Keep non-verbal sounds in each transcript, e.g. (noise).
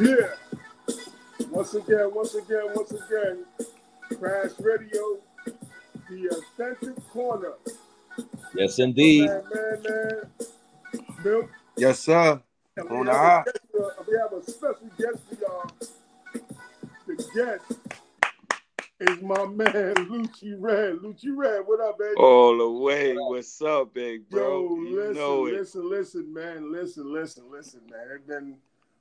Yeah. Once again, once again, once again, Crash Radio, the authentic corner. Yes, indeed. Man, man, man. Milk. Yes, sir. And we, the have a guest, uh, we have a special guest for y'all. The guest is my man, Lucci Red. Lucci Red, what up, baby? All the way. What's up, big bro? Yo, you listen, know it. listen, listen, man. Listen, listen, listen, man. It's been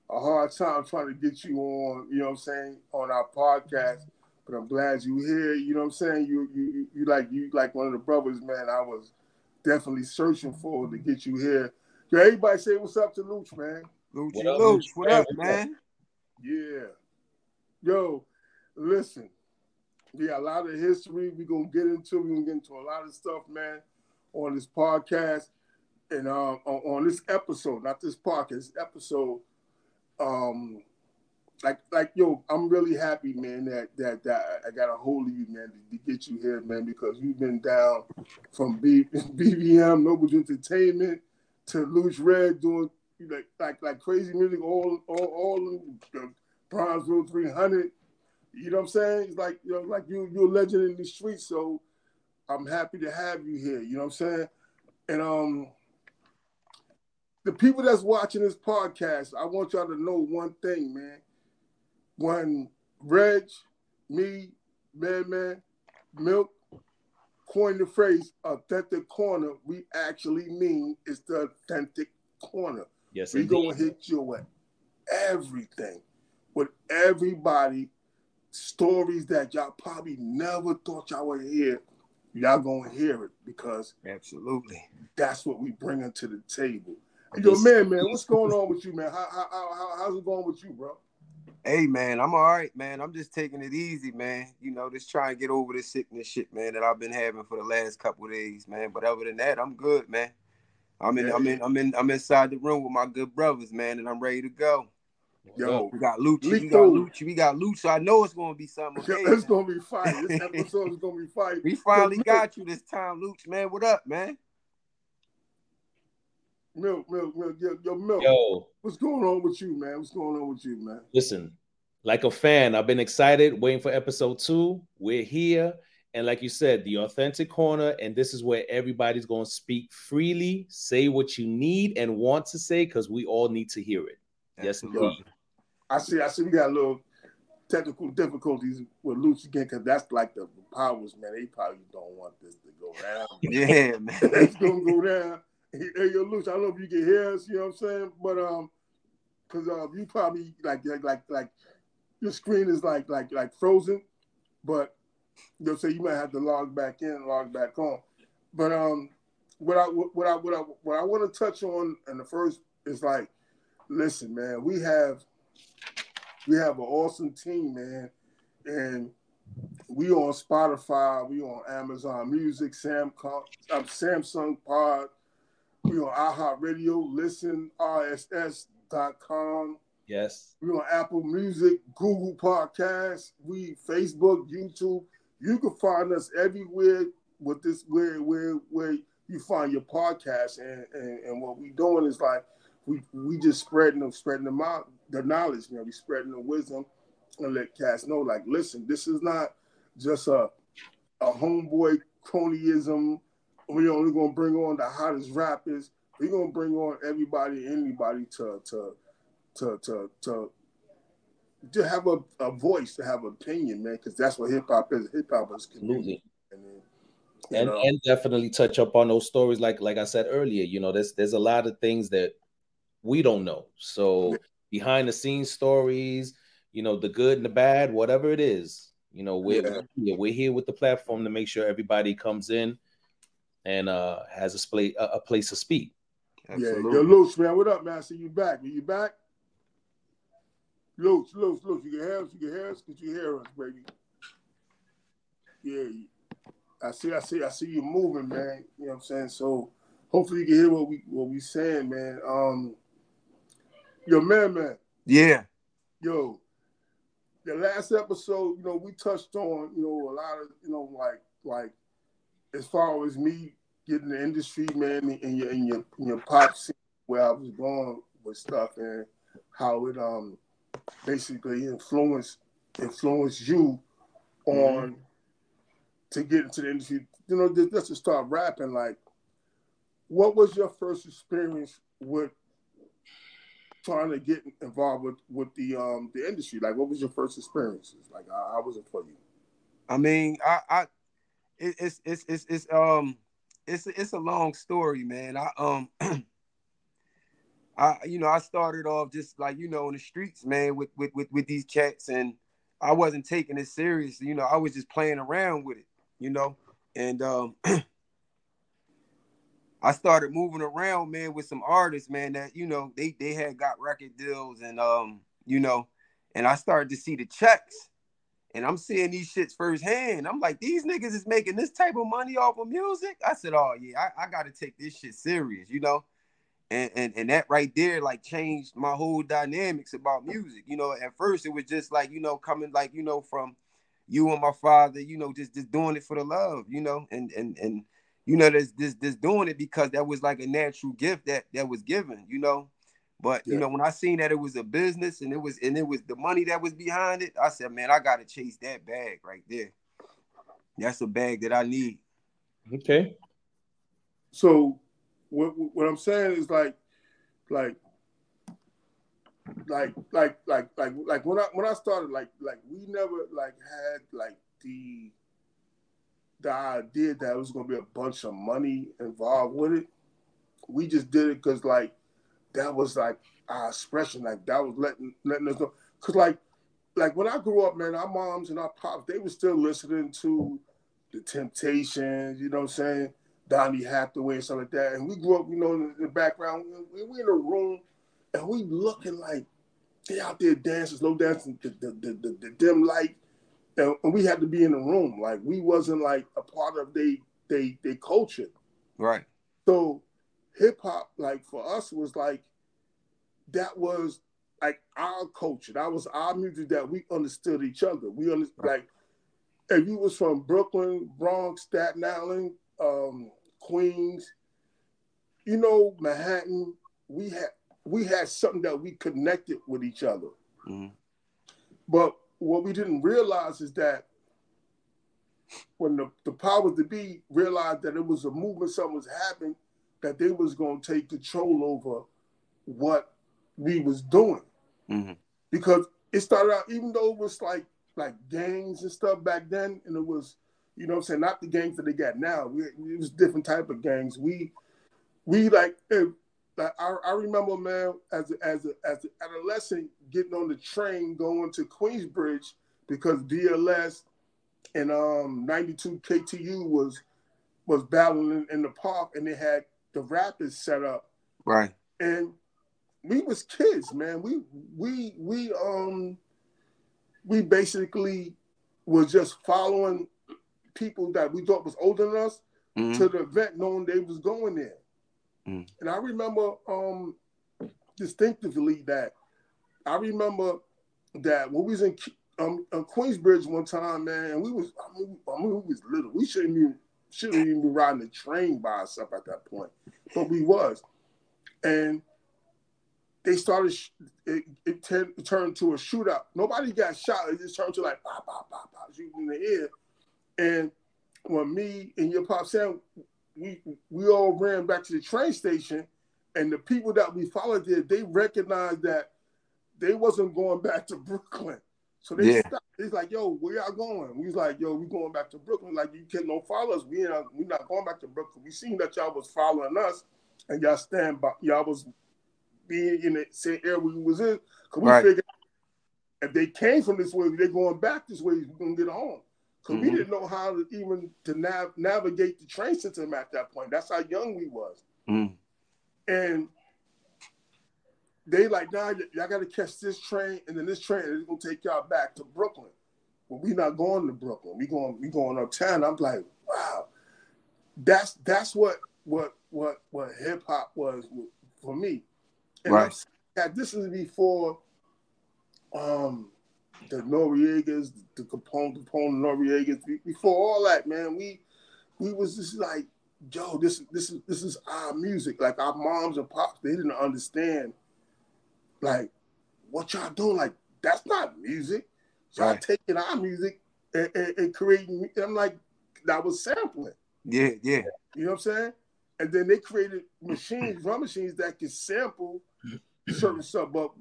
a hard time trying to get you on, you know what I'm saying, on our podcast. But I'm glad you here. You know what I'm saying? You you you- you like you like one of the brothers, man. I was definitely searching for to get you here. Yo, everybody say what's up to Luch, man. Lucci What up, Luch, Lucci? what up, man? Yeah. Yo, listen. We got a lot of history. We're gonna get into we're gonna get into a lot of stuff, man, on this podcast. And um on, on this episode, not this podcast, this episode, um like like yo, I'm really happy, man, that that that I got a hold of you, man, to, to get you here, man, because you've been down from B, (laughs) BBM, Noble Entertainment, to Luch Red doing like like like crazy music, all all all the Bronzeville 300. You know what I'm saying? It's like you know, like you you're a legend in the streets. So I'm happy to have you here. You know what I'm saying? And um, the people that's watching this podcast, I want y'all to know one thing, man. When Reg, me, Man Man, Milk coined the phrase "authentic corner," we actually mean it's the authentic corner. Yes, We indeed. gonna hit you with everything, with everybody, stories that y'all probably never thought y'all would hear. Y'all gonna hear it because Absolutely. that's what we bringing to the table. Yo, man, man, what's going on with you, man? How, how, how, how- how's it going with you, bro? Hey man, I'm all right, man. I'm just taking it easy, man. You know, just trying to get over this sickness shit, man, that I've been having for the last couple of days, man. But other than that, I'm good, man. I'm in, Yeah. I'm in, I'm in, I'm inside the room with my good brothers, man, and I'm ready to go. Yo, We got Lucci, we got Lucci, we got Lucci. So I know it's gonna be something. (laughs) Okay, it's man. gonna be fire. This (laughs) episode is gonna be fire. We finally got you this time, Lucci, man. What up, man? Milk, milk, milk, yo, yo, milk. Yo, What's going on with you, man? What's going on with you, man? listen, like a fan, I've been excited waiting for episode two. We're here. And like you said, the authentic corner, and this is where everybody's going to speak freely, say what you need and want to say, because we all need to hear it. Yes, indeed. I see. I see. We got a little technical difficulties with Lucy again because that's like the powers, man. They probably don't want this to go down. (laughs) Yeah, man. it's gonna go down. Hey, yo, Luch, I don't know if you can hear us. You know what I'm saying? But um, because um, you probably like like like like your screen is like like like frozen, but you'll say you might have to log back in, log back on. But um, what I what I what I what I want to touch on and the first is like, listen, man, we have we have an awesome team, man, and we on Spotify, we on Amazon Music, Sam um, Samsung Pod, we on iHeartRadio, Listen, RSS.com. Yes. We on Apple Music, Google Podcasts, we Facebook, YouTube. You can find us everywhere with this where where where you find your podcast. And and, and what we doing is like we we just spreading them, spreading them out, the knowledge, man. We spreading the wisdom and let cats know, like, listen, this is not just a a homeboy cronyism. We only gonna bring on the hottest rappers. We're gonna bring on everybody, anybody to to to to to to have a, a voice, to have opinion, man, because that's what hip hop is. Hip hop is community. Absolutely. And, and know, and definitely touch up on those stories like like I said earlier you know there's there's a lot of things that we don't know so Yeah. behind the scenes stories you know the good and the bad whatever it is you know we're Yeah. we're here with the platform to make sure everybody comes in and uh has a, splay, a, a place to speak yeah, Absolutely. yo, Luch, man, what up, man? I see you back. Are you back? Luch, Luch, Luch, you can hear us? You can hear us? Could you hear us, baby? Yeah, I see, I see, I see you moving, man. You know what I'm saying? So hopefully you can hear what we what we saying, man. Um, yo, man, man. Yeah. yo, the last episode, you know, we touched on, you know, a lot of, you know, like, like, as far as me getting the industry, man, and your, and your, your pop scene, where I was going with stuff and how it, um, basically influenced influenced you on mm-hmm. to get into the industry? You know, just, to start rapping. Like, what was your first experience with trying to get involved with with the um the industry? Like, what was your first experiences? Like, how, how was it for you? I mean, I, I, it, it's it's it's it's um, it's it's a long story, man. I um. (clears throat) I you know I started off just like you know in the streets, man, with with with, with these cats, and I wasn't taking it serious. You know, I was just playing around with it, you know, and um, (clears throat) I started moving around, man, with some artists, man, that you know they they had got record deals, and um, you know, and I started to see the checks, and I'm seeing these shits firsthand. I'm like, these niggas is making this type of money off of music. I said, oh yeah, I, I got to take this shit serious, you know and, and and that right there like changed my whole dynamics about music. You know, at first it was just like you know coming like you know from you and my father, you know, just just doing it for the love, you know, and and and you know, this this this doing it because that was like a natural gift that that was given, you know. But yeah. you know, when I seen that it was a business and it was and it was the money that was behind it, I said, man, I gotta chase that bag right there. That's a bag that I need. Okay. So what what I'm saying is like like like like like like like when I when I started like like we never like had like the the idea that it was gonna be a bunch of money involved with it. We just did it because like that was like our expression, like that was letting letting us know. Cause like like when I grew up, man, our moms and our pops, they were still listening to the Temptations, you know what I'm saying? Donny Hathaway and stuff like that. And we grew up, you know, in the background. We, we in a room and we looking like they out there dancing, slow dancing, the, the, the, the, dim light. And, we had to be in the room. Like we wasn't like a part of they they they culture. Right. So hip hop, like for us, was like that was like our culture. That was our music that we understood each other. We understood like if you was from Brooklyn, Bronx, Staten Island, um, Queens, you know, Manhattan, we had we had something that we connected with each other. Mm-hmm. But what we didn't realize is that when the, the powers to be realized that it was a movement, something was happening, that they was going to take control over what we was doing. Mm-hmm. Because it started out, even though it was like like gangs and stuff back then, and it was you know what I'm saying? Not the gangs that they got now. We, it was different type of gangs. We we like, like I, I remember man as a, as a, as an adolescent getting on the train going to Queensbridge because BLS and um 92 KTU was was battling in the park and they had the Rapids set up. Right. And we was kids, man. We we we um we basically was just following people that we thought was older than us mm-hmm. to the event knowing they was going there. Mm. And I remember um distinctively that I remember that when we was in um, Queensbridge one time, man, we was I mean, I mean, we was little. We shouldn't even shouldn't even be riding the train by ourselves at that point, but we was, and they started. It, it, turned, it turned to a shootout. Nobody got shot. It just turned to like pop, pop, pop, pop, shooting in the air. And when me and your pop said we we all ran back to the train station, and the people that we followed there, they recognized that they wasn't going back to Brooklyn. So they yeah. stopped. He's like, "Yo, where y'all going?" We was like, "Yo, we going back to Brooklyn." Like, you can't don't follow us. We ain't, we not going back to Brooklyn. We seen that y'all was following us, and y'all stand by. Y'all was being in the same area we was in. Cause we right. figured if they came from this way, they going back this way. We gonna get home. because mm-hmm. we didn't know how to even to nav- navigate the train system at that point. That's how young we was. Mm. And they like, nah, y- y'all got to catch this train, and then this train is gonna take y'all back to Brooklyn. But we not going to Brooklyn. We going we going uptown. I'm like, wow, that's that's what what what what hip hop was for me. And right. this is before um the Noreagas, the Capone, Capone Noreagas. Before all that, man, we we was just like, yo, this this is this is our music. Like our moms and pops, they didn't understand like what y'all doing. Like that's not music. Y'all Right. taking our music and, and, and creating. I'm like, that was sampling. Yeah, yeah. You know what I'm saying? And then they created machines, (clears throat) drum machines that can sample (clears throat) certain stuff. But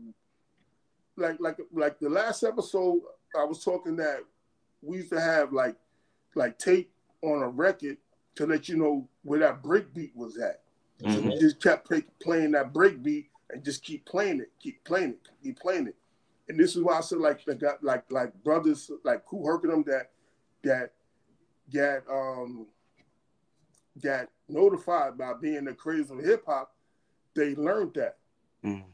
like like like the last episode, I was talking that we used to have like like tape on a record to let you know where that break beat was at. So Mhm. we just kept play, playing that break beat and just keep playing it, keep playing it, keep playing it. And this is why I said like got like like brothers like Kool Herc them that that got um got notified by being the crazy of hip hop, they learned that. Mhm.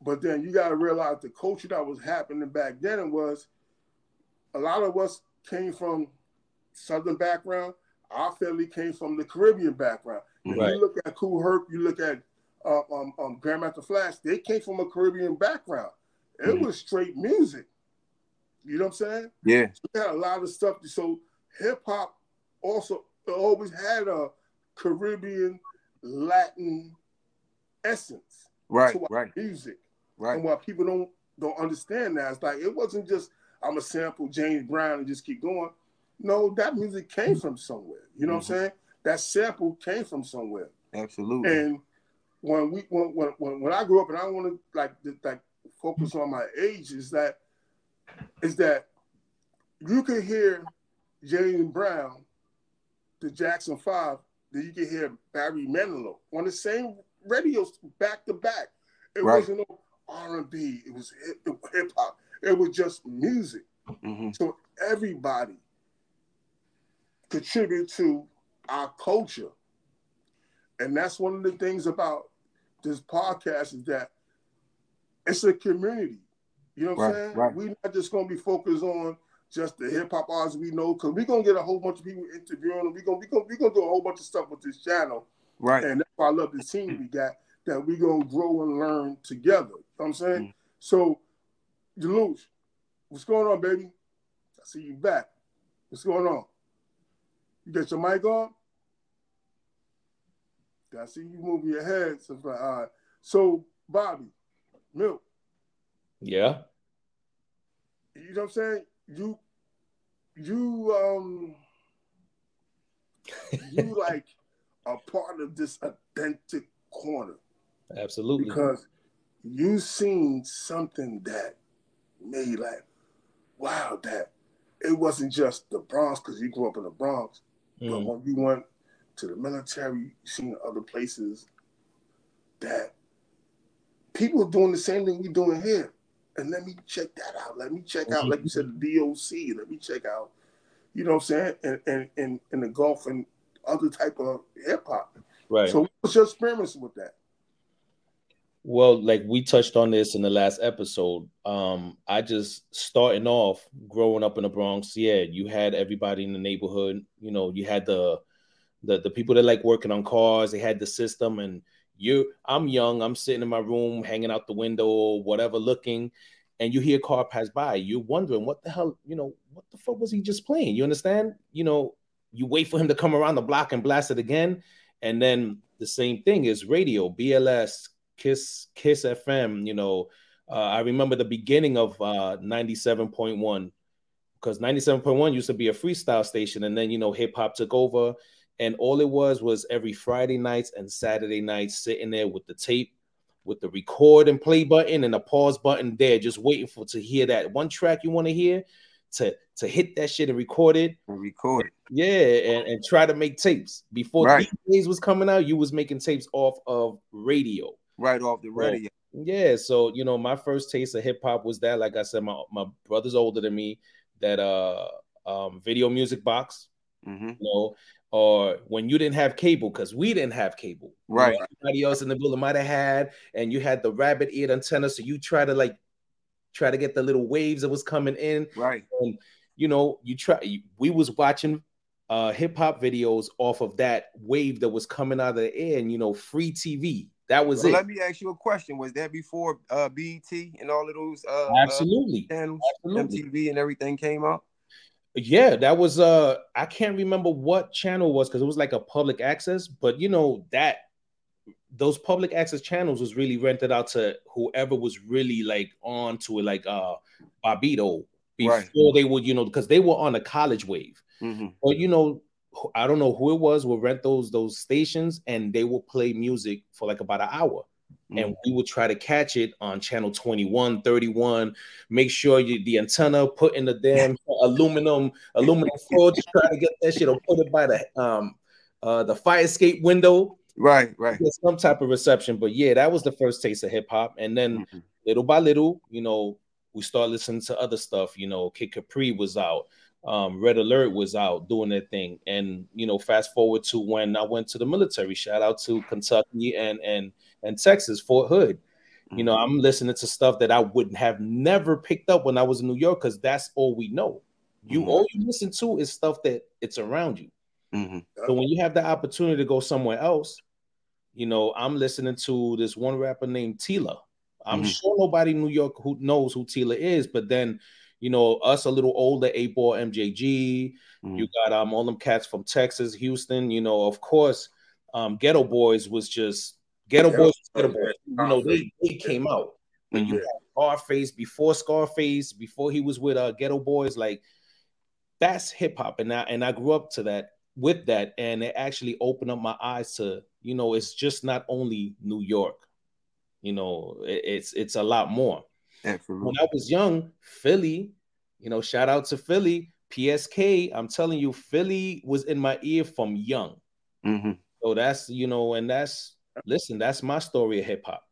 But then you gotta realize the culture that was happening back then was a lot of us came from southern background. Our family came from the Caribbean background. Right. you look at Kool Herc, you look at uh, um, um, Grandmaster Flash, they came from a Caribbean background. It Mhm. was straight music. You know what I'm saying? Yeah, We had a lot of stuff. So hip hop also always had a Caribbean Latin essence right, right, music. right. And what people don't don't understand that it's like it wasn't just I'm a sample James Brown and just keep going. No, that music came from somewhere. You know what I'm saying? That sample came from somewhere. Absolutely. And when we when when when, when I grew up, and I want to like like focus on my age, is that is that you can hear James Brown, the Jackson Five, then you can hear Barry Manilow on the same radios back to back. It Right. wasn't no R and B. It was hip hop. It was just music. Mhm. So everybody contributed to our culture. And that's one of the things about this podcast is that it's a community. You know what I'm saying? right. We're not just gonna be focused on just the hip hop artists we know, because we're gonna get a whole bunch of people interviewing them. We're gonna we gonna we gonna do a whole bunch of stuff with this channel. Right. And that's why I love the team we got that we're gonna grow and learn together. You know what I'm saying? Mm. So Deluge, what's going on, baby? I see you back. What's going on? You got your mic on? I see you moving your head. So, all right. so Bobby, Milk, Yeah. you know what I'm saying? You, you, um, you (laughs) like a part of this authentic corner Absolutely. because you seen something that made like, wow, that it wasn't just the Bronx because you grew up in the Bronx, but Mm. when you went to the military, seen other places that people doing the same thing we doing here. And let me check that out. Let me check out, like you said, the DOC. Let me check out, you know what I'm saying, and and and, and the golf and other type of hip hop. Right. So what's your experience with that? Well, like we touched on this in the last episode. Um, I just starting off growing up in the Bronx, yeah, you had everybody in the neighborhood, you know, you had the the the people that like working on cars, they had the system, and you I'm young, I'm sitting in my room, hanging out the window whatever, looking, and you hear a car pass by, you're wondering what the hell, you know, what the fuck was he just playing? You understand? You know, you wait for him to come around the block and blast it again. And then the same thing is radio, BLS, Kiss, Kiss FM. You know, uh, I remember the beginning of uh, 97.1 because 97.1 used to be a freestyle station, and then you know hip hop took over, and all it was was every Friday nights and Saturday nights sitting there with the tape, with the record and play button and the pause button there, just waiting for to hear that one track you want to hear, to to hit that shit and record it. And record it. Yeah, and, and try to make tapes. Before Right. DJs was coming out, you was making tapes off of radio. Right off the radio. Yeah, so you know, my first taste of hip hop was that. Like I said, my my brother's older than me. That uh um video music box, hmm you know, or when you didn't have cable, because we didn't have cable. You know, Right. everybody else in the building might have had, and you had the rabbit eared antenna, so you try to like try to get the little waves that was coming in Right. and you know you try we was watching uh hip hop videos off of that wave that was coming out of the air and you know free tv that was So it let me ask you a question. Was that before uh, BET and all of those uh, absolutely uh, channels, Absolutely. MTV and everything came out? Yeah that was uh i can't remember what channel was because it was like a public access but you know that those public access channels was really rented out to whoever was really like on to it, like uh Bobbito before right. they would, you know, because they were on a college wave. Mm-hmm. But you know, I don't know who it was will rent those those stations and they will play music for like about an hour. Mm-hmm. And we would try to catch it on channel 21, 31. Make sure you the antenna put in the damn (laughs) aluminum aluminum foil. Just try to get that shit or put it by the um uh the fire escape window. Right, right. Get some type of reception. But yeah, that was the first taste of hip hop. And then mm-hmm. little by little, you know, we start listening to other stuff. You know, Kid Capri was out um, Red Alert was out doing their thing. And you know, fast forward to when I went to the military. Shout out to Kentucky and and and Texas, Fort Hood. You know, mm-hmm. I'm listening to stuff that I wouldn't have never picked up when I was in New York because that's all we know. You mm-hmm. all you listen to is stuff that it's around you. Mm-hmm. So when you have the opportunity to go somewhere else, you know, I'm listening to this one rapper named Tila. I'm mm-hmm. sure nobody in New York who knows who Tila is, but then you know, us a little older, eight ball MJG. Mm. You got um all them cats from Texas, Houston. You know, of course, um, Geto Boys was just Geto Boys, Geto Boys. You know, they, they came out. When you had Scarface before Scarface, before he was with uh Geto Boys, like that's hip hop, and I and I grew up to that with that, and it actually opened up my eyes to you know it's just not only New York, you know, it, it's it's a lot more. Absolutely. When I was young, Philly, you know, shout out to Philly, PSK. I'm telling you, Philly was in my ear from young. Mm-hmm. So that's you know, and that's listen, that's my story of hip hop.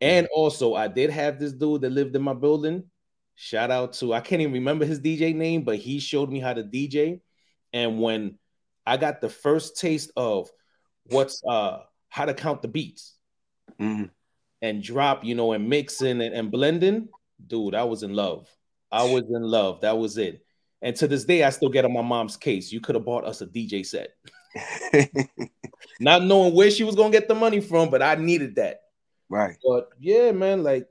And also, I did have this dude that lived in my building. Shout out to I can't even remember his DJ name, but he showed me how to DJ. And when I got the first taste of what's uh how to count the beats, mm-hmm and drop, you know, and mixing and, and blending, dude, I was in love. I was in love. That was it. And to this day, I still get on my mom's case. You could have bought us a DJ set. (laughs) Not knowing where she was gonna get the money from, but I needed that. Right. But yeah, man, like,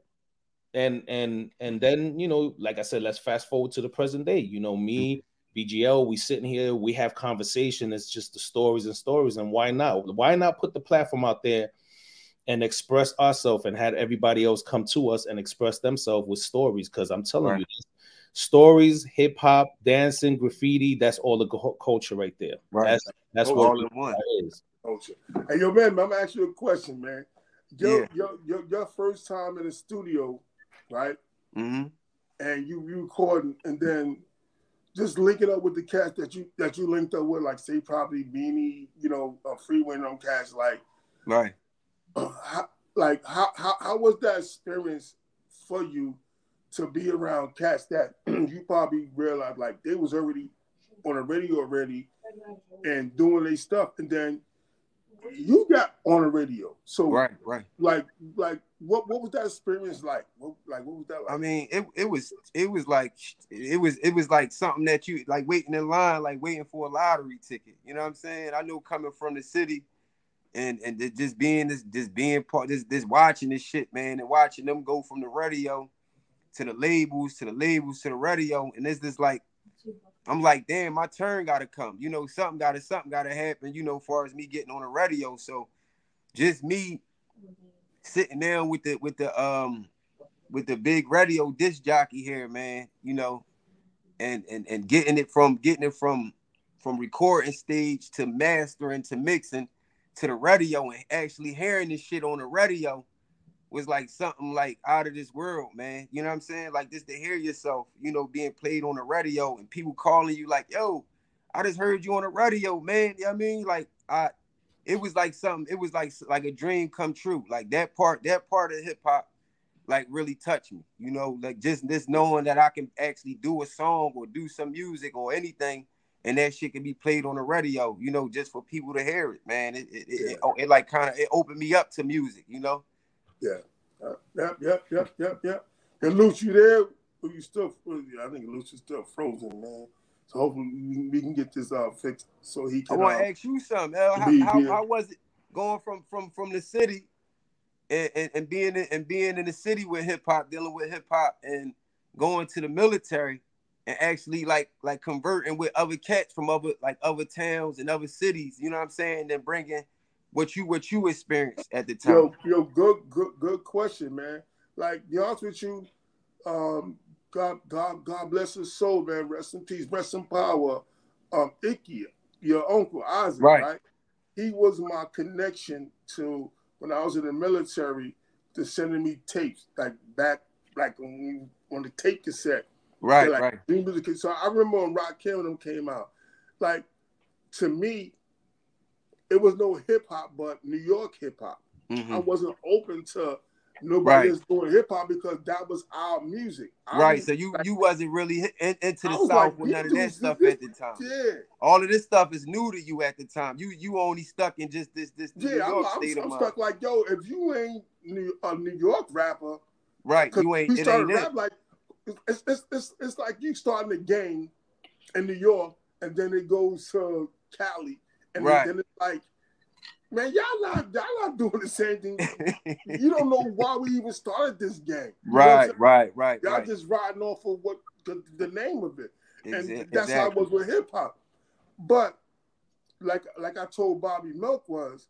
and and and then you know, like I said, let's fast forward to the present day. You know, me, mm-hmm. BGL, we sitting here, we have conversation. It's just the stories and stories, and why not? Why not put the platform out there and express ourselves and had everybody else come to us and express themselves with stories. Because I'm telling right. you, stories, hip hop, dancing, graffiti, that's all the culture right there. Right. That's, that's oh, what all in one. is. Culture. Hey, yo, man, I'm gonna ask you a question, man. Your, yeah. your, your, your first time in the studio, right? Mm-hmm. And you, you recording, and then just linking up with the cats that you that you linked up with, like say probably Beanie, you know, a Freeway on cats, like right how, like how, how how was that experience for you to be around cats that (clears throat) you probably realized like they was already on the radio already and doing their stuff and then you got on the radio. So right right. like like what what was that experience like? What, like what was that like? I mean it, it was it was like it was it was like something that you like waiting in line like waiting for a lottery ticket. You know what i'm saying? I know coming from the city and and just being this just being part this this watching this shit man and watching them go from the radio to the labels to the labels to the radio. And it's just like I'm like damn my turn gotta come. You know something gotta something gotta happen you know far as me getting on the radio. So just me sitting down with the with the um with the big radio disc jockey here man you know and and and getting it from getting it from from recording stage to mastering to mixing to the radio and actually hearing this shit on the radio was like something like out of this world, man. You know what I'm saying? Like just to hear yourself, you know, being played on the radio and people calling you like, yo, I just heard you on the radio, man. You know what I mean? Like I it was like something, it was like like a dream come true. Like that part, that part of hip hop like really touched me. You know, like just this knowing that I can actually do a song or do some music or anything and that shit can be played on the radio, you know, just for people to hear it, man. It it, it, it, oh, it like kind of it opened me up to music, you know. Yeah. Uh, yep, yep, yep, yep, yep. And Luce, you there? Well, you still? I think Luce is still frozen, man. So hopefully we can get this uh fixed so he can. I want to uh, ask you something. how, how, how, was it going from from from the city and, and, and being in, and being in the city with hip hop, dealing with hip hop, and going to the military? and actually like like converting with other cats from other like other towns and other cities, you know what I'm saying? Then bringing what you what you experienced at the time. Yo, yo, good, good, good question, man. Like, be honest with you, um, God, God, God bless his soul, man. Rest in peace, rest in power. Um, Icky, your uncle Isaac, Right. right? He was my connection to when I was in the military to sending me tapes, like back, like on, on the tape cassette. right, like, right. So I remember when Rakim and them came out. Like to me, it was no hip hop, but New York hip hop. I Mhm. wasn't open to nobody Right. doing hip hop because that was our music. I Right. was So you you wasn't really in, into the south like, with none of that stuff this- at the time. yeah, All of this stuff is new to you at the time. You you only stuck in just this this New yeah. I'm, York I'm, state I'm of mind. stuck like yo. If you ain't New, a New York rapper, Right. You ain't it started ain't it. rap like it's, it's it's it's like you starting a game in New York and then it goes to Cali and Right. then like, man, y'all not y'all not doing the same thing. (laughs) you don't know why we even started this game. You know what I'm right, right, right, Y'all right. just riding off of what the, the name of it, and that's how it was with hip hop. But like like I told Bobby Milk was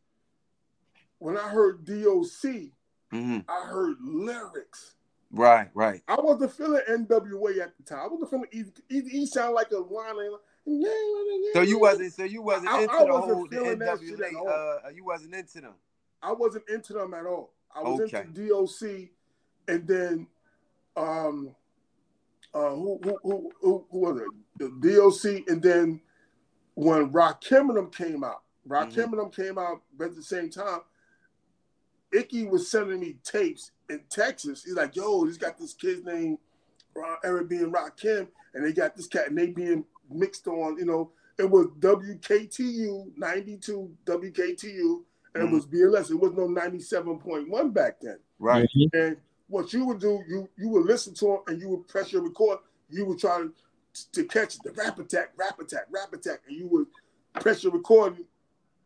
when I heard DOC, Mhm. I heard lyrics. Right, right. I wasn't feeling NWA at the time. I wasn't feeling Eazy. Eazy sound like a line. So you wasn't so you wasn't I- into I the wasn't whole the feeling that shit at NWA. Uh, you wasn't into them. I wasn't into them at all. I was Okay. into DOC, and then um, uh, who, who who who who was it? The DOC, and then when Rakim and them came out, Rakim Mhm. and them came out at the same time. Icky was sending me tapes in Texas. He's like, "Yo, he's got this kid's name, Eric being Rakim, and they got this cat, and they being mixed on. You know, it was WKTU ninety two WKTU, and it mm. was BLS. It was no ninety seven point one back then. Right. Mm-hmm. And what you would do, you you would listen to them, and you would press your record. You would try to, to catch the rap attack, rap attack, rap attack, and you would press your record,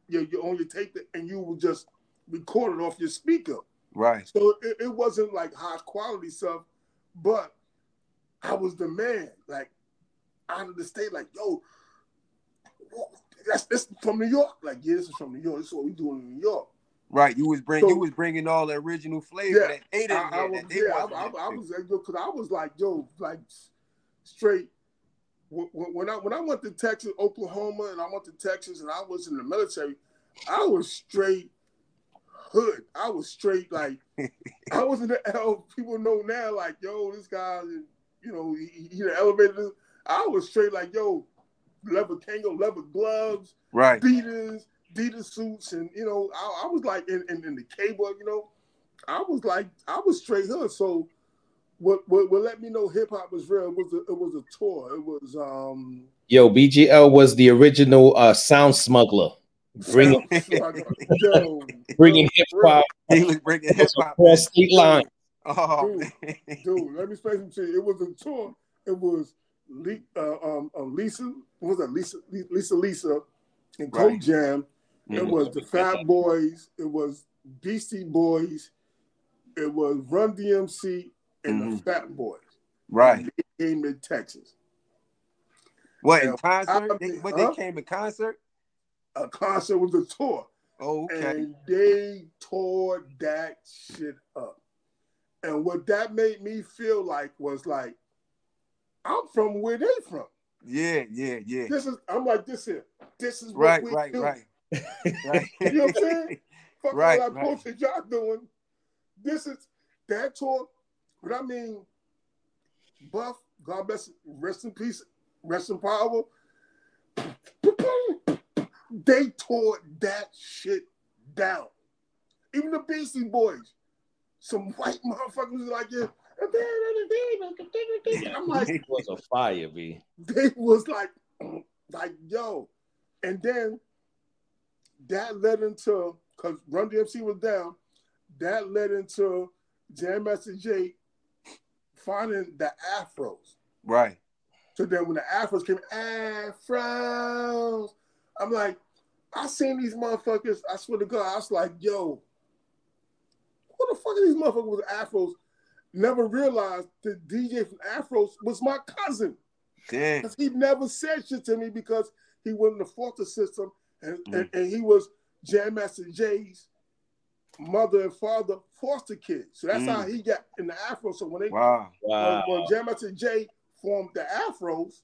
you you on your tape, and you would just record it off your speaker. Right. So it, it wasn't like high quality stuff, but I was the man, like out of the state, like yo, that's this from New York. Like yeah, this is from New York. This is what we doing in New York. Right. You was bring So- you was bringing all the original flavor Yeah, that they didn't I, I was, yeah, I, I, I was, yo, cause I was like, yo, like straight. When, when I when I went to Texas, Oklahoma, and I went to Texas, and I was in the military, I was straight hood. I was straight like I (laughs) was in the L. People know now, like yo, this guy, you know, he, he the elevator. I was straight like yo, leather Kangol, leather gloves, right. beaters, Adidas suits, and you know, I, I was like in, in, in the cable, you know, I was like, I was straight hood. So what what, what let me know hip hop was real was a, it was a tour. It was um Yo, BGL was the original uh, sound smuggler, bringing (laughs) yo, bringing hip hop He was bringing hip hop. across state lines. Oh Dude, dude, let me explain something to you. It was a tour. It was Le- uh, um, um, Lisa, what was that? Lisa, Lisa, Lisa, and Right. Jam. It Mhm. was the Fat Boys. It was Beastie Boys. It was Run DMC and the Mhm. Fat Boys. Right. They came in Texas. What in concert? I They, what huh? they came in concert? A concert was a tour, Oh, okay. and they tore that shit up. And what that made me feel like was like, I'm from where they from. Yeah, yeah, yeah. This is I'm like this here. This is what Right, we right, do. right. (laughs) Right. (laughs) You know what I'm saying? (laughs) Fuck Right, all that right. bullshit y'all doing. This is that tour. But I mean, Buff, God bless, rest in peace, rest in power. They tore that shit down. Even the Beastie Boys, some white motherfuckers like, yeah. I'm like, It was a fire, B. they was like, like yo, and then that led into because Run DMC was down. That led into Jam Master Jay finding the Afros. Right. So then when the Afros came, Afros, I'm like, I seen these motherfuckers. I swear to God, I was like, yo, who the fuck are these motherfuckers with Afros? Never realized the DJ from Afros was my cousin. Because he never said shit to me because he was in the foster system and, Mm. and, and he was Jam Master Jay's mother and father foster kid. So that's Mm. how he got in the Afro. So when they Wow. Wow. when, when Jam Master Jay formed the Afros,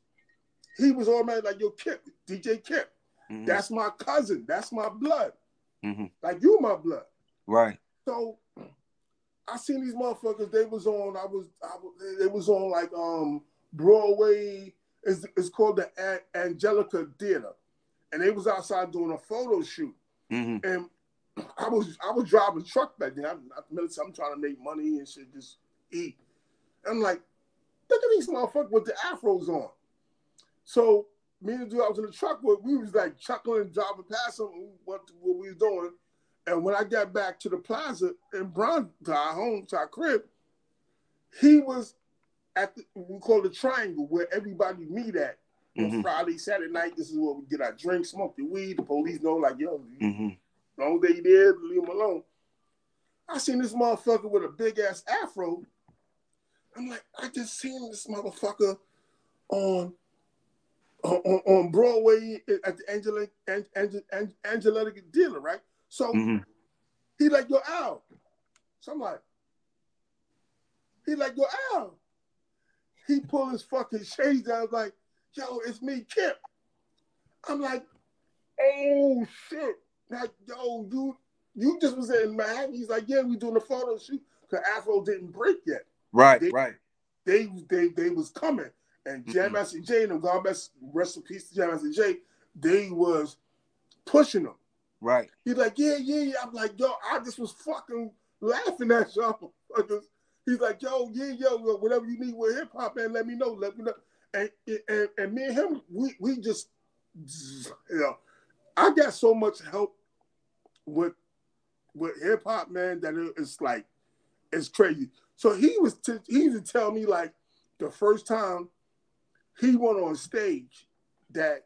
he was automatically like, yo, Kip, DJ Kip. Mhm. That's my cousin. That's my blood. Mhm. Like you my blood. Right. So I seen these motherfuckers. They was on. I was. I was. They was on like um Broadway. It's, it's called the A- Angelica Theater, and they was outside doing a photo shoot. hmm And I was I was driving truck back then. I'm, I'm, I'm trying to make money and shit, just eat. I'm like, look at these motherfuckers with the afros on. So me and the dude I was in the truck with, we was like chuckling, driving past them, what what we was doing. And when I got back to the plaza in Brown to our home, to our crib, he was at the we call the triangle where everybody meet at. On Mhm. Friday, Saturday night, this is where we get our drink, smoke the weed. The police know, like, yo, you hmm long they there, leave him alone. I seen this motherfucker with a big ass afro. I'm like, I just seen this motherfucker on on, on- Broadway at the Angelic Ang, Ang, Ang, Angelica dealer, right? So hmm he like, yo, Al. So I'm like, he like, yo, Al. He pull his fucking shades down, like, yo, it's me, Kip. I'm like, oh shit. Like, yo, you you just was in Manhattan. He's like, yeah, we doing a photo shoot because Afro didn't break yet. Right. They- Right. They they they was coming. And Jam Mhm. Master Jay and them, God best rest in peace to Jam Master Jay, they was pushing them. Right. He's like, yeah, yeah, yeah. I'm like, yo, I just was fucking laughing at y'all. (laughs) He's like, yo, yeah, yo, whatever you need with hip hop, man, let me know, let me know. And, and and me and him, we we just, you know, I got so much help with with hip hop, man, that it- it's like, it's crazy. So he was he used to tell me like the first time he went on stage that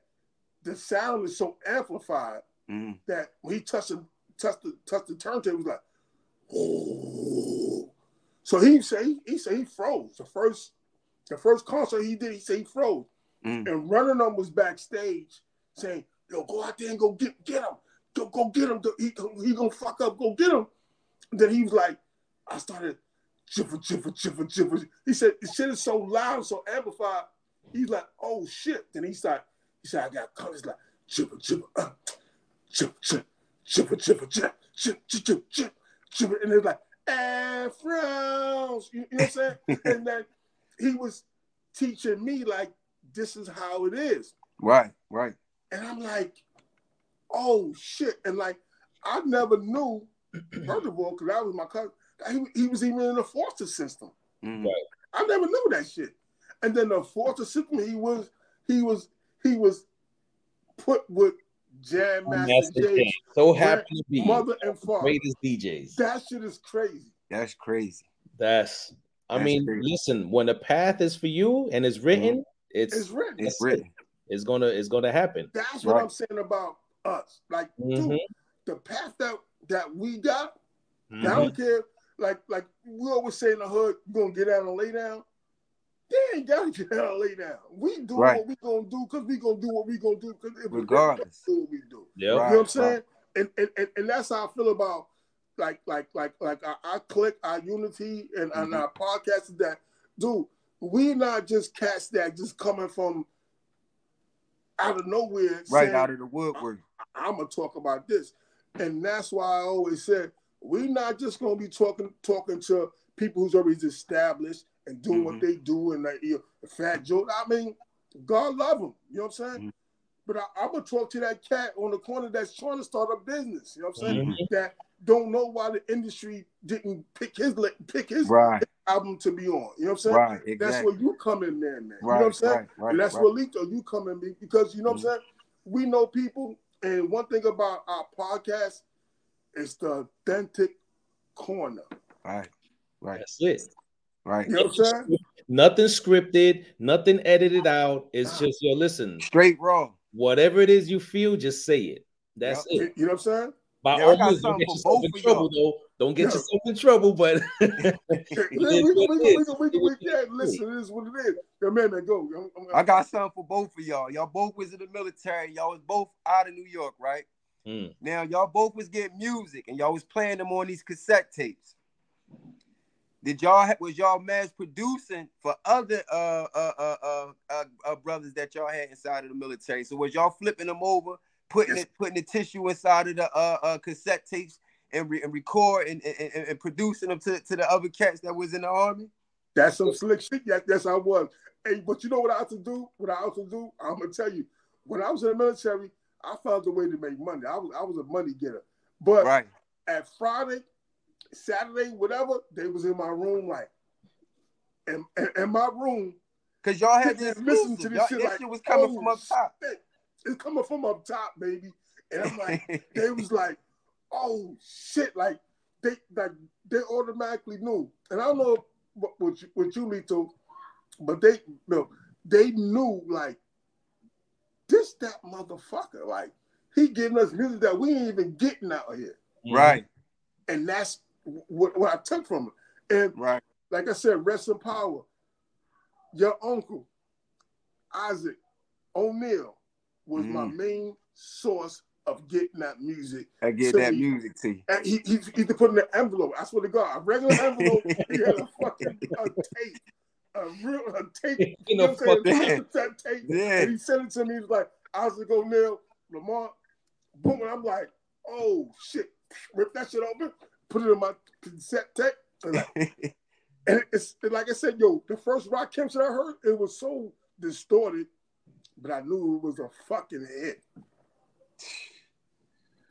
the sound is so amplified hmm that when he touched the touched the touched the turntable, he was like, oh. So he say he said he froze. The first the first concert he did, he said he froze. hmm And running on was backstage saying, yo, go out there and go get get him. Go, go get him. He, he gonna fuck up, go get him. And then he was like, I started chiffer, chiffer, chiffer, chiffer. He said the shit is so loud, so amplified. He's like, oh shit. Then he started, he said, I got colors like chipper, chipper, uh, chipper, chipper, chipper, chipper, chipper, chipper, chipper, chipper, chipper. And it's like, Afros. You, you know what I'm saying? (laughs) and then he was teaching me like this is how it is. Right. Right. And I'm like, oh shit. And like I never knew, (clears throat) first of all, because that was my cousin, that he, he was even in the foster system. hmm I never knew that shit. And then the foster system, he was he was he was put with Jam Master, Master Jay, Jay. So happy to be mother and father. greatest DJs. That shit is crazy. That's crazy. That's I That's mean, crazy. listen, when the path is for you and it's written, it's It's written. It's written. it's gonna it's gonna happen. That's what I'm saying about us. Like, Mhm. dude, the path that that we got, I Mhm. don't care. Like, like we always say in the hood, you gonna get out and lay down. They ain't gotta get out and lay down. We do Right. what we gonna do because we gonna do what we gonna do. Cause we Regardless. do what we do. Yep. You Right. know what I'm saying? And, and and and that's how I feel about like like like like our, our click, our unity, and, and Mhm. our podcast. Is that dude? We not just cats that just coming from out of nowhere. Right saying, out of the woodwork. I'm gonna talk about this, and that's why I always said we're not just gonna be talking talking to people who's already established and doing what Mhm. they do, and like you know, Fat Joe. I mean, God love them. You know what I'm saying? Mhm. But I, I'm gonna talk to that cat on the corner that's trying to start a business. You know what I'm saying? Mhm. That don't know why the industry didn't pick his pick his Right. album to be on. You know what I'm saying? Right. That's Exactly. where you come in there, man. Right. You know what I'm saying? Right. Right. and that's right. where Lito, you come in be- because you know what. I'm saying? We know people, and one thing about our podcast is the authentic corner. Right. Right. That's it right? You know what I'm saying? Nothing scripted, nothing edited out. It's just yo, listen, straight raw. Whatever it is you feel, just say it. That's yep. it. You know what I'm saying? By yeah, all means, don't get yourself in trouble though. Don't get yeah. yourself in trouble, but listen, it is what it is. Come in man. go. I I'm, I'm, I got something for both of y'all. Y'all both was in the military. Y'all was both out of New York, right? Mm. Now y'all both was getting music and y'all was playing them on these cassette tapes. Did y'all was y'all mass producing for other uh uh, uh uh uh, uh, brothers that y'all had inside of the military? So was y'all flipping them over, putting yes. it putting the tissue inside of the uh, uh cassette tapes and, re- and record and, and, and, producing them to, to the other cats that was in the army? That's some slick shit. Yes, yes, I was. Hey, but you know what I have to do? What I have to do? I'm gonna tell you. When I was in the military, I found a way to make money. I was I was a money getter. But right. at Friday, Saturday, whatever, they was in my room like in, in, in my room. Cause y'all had this listen to this shit like shit was coming oh, from up oh, top. Shit. It's coming from up top, baby. And I'm like, (laughs) they was like, oh shit, like they like they automatically knew. And I don't know what what you, what you Lito, but they no, they knew like this that motherfucker. Like he getting us music that we ain't even getting out here. Right. And that's what, what I took from it. And right. like I said, rest in power. Your uncle, Isaac O'Neill, was mm. my main source of getting that music. I get so that he, music to you. And he, he, he put in an envelope. I swear to God, a regular (laughs) envelope. he had a fucking a tape a real a tape. You know, what I'm saying? That (laughs) tape. Yeah. And he sent it to me. He was like, I was go Neil Lamar. Boom, and I'm like, oh shit, rip that shit open, put it in my cassette tape. And, like, (laughs) and it's and like I said, yo, the first Rakim shit I heard, it was so distorted, but I knew it was a fucking hit.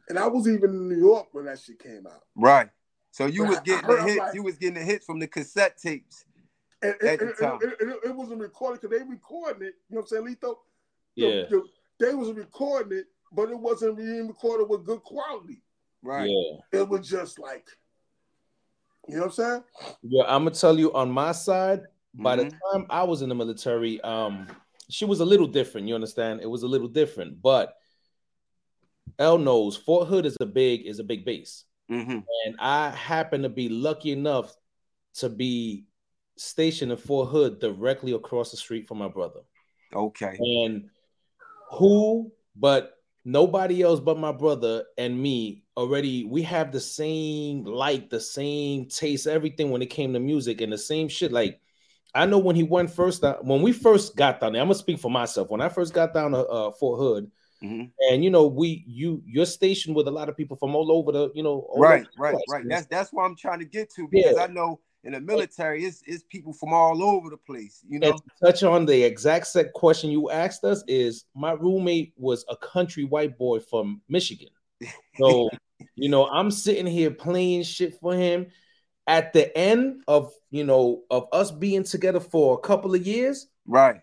And I was even in New York when that shit came out. Right. So you but was getting the hits. Like, you was getting the hits from the cassette tapes. And, and, and, and it, wasn't recorded because they recorded it. You know what I'm saying, Lito? Yeah. The, the, they was recording it, but it wasn't being recorded with good quality. Right. Yeah. It was just like, you know what I'm saying? Yeah, I'm gonna tell you on my side. By mm-hmm. the time I was in the military, um, she was a little different. You understand? It was a little different, but L knows Fort Hood is a big is a big base, mm-hmm. and I happen to be lucky enough to be stationed in Fort Hood directly across the street from my brother. Okay. And who but nobody else but my brother and me already we have the same like the same taste everything when it came to music and the same shit like I know when he went first uh, when we first got down there I'm gonna speak for myself when I first got down to uh, Fort Hood mm-hmm. and you know we you you're stationed with a lot of people from all over the you know right right right that's that's what I'm trying to get to because yeah. I know in the military, it's, it's people from all over the place. You know, and touch on the exact set question you asked us is my roommate was a country white boy from Michigan. (laughs) So, you know, I'm sitting here playing shit for him. At the end of you know of us being together for a couple of years, right?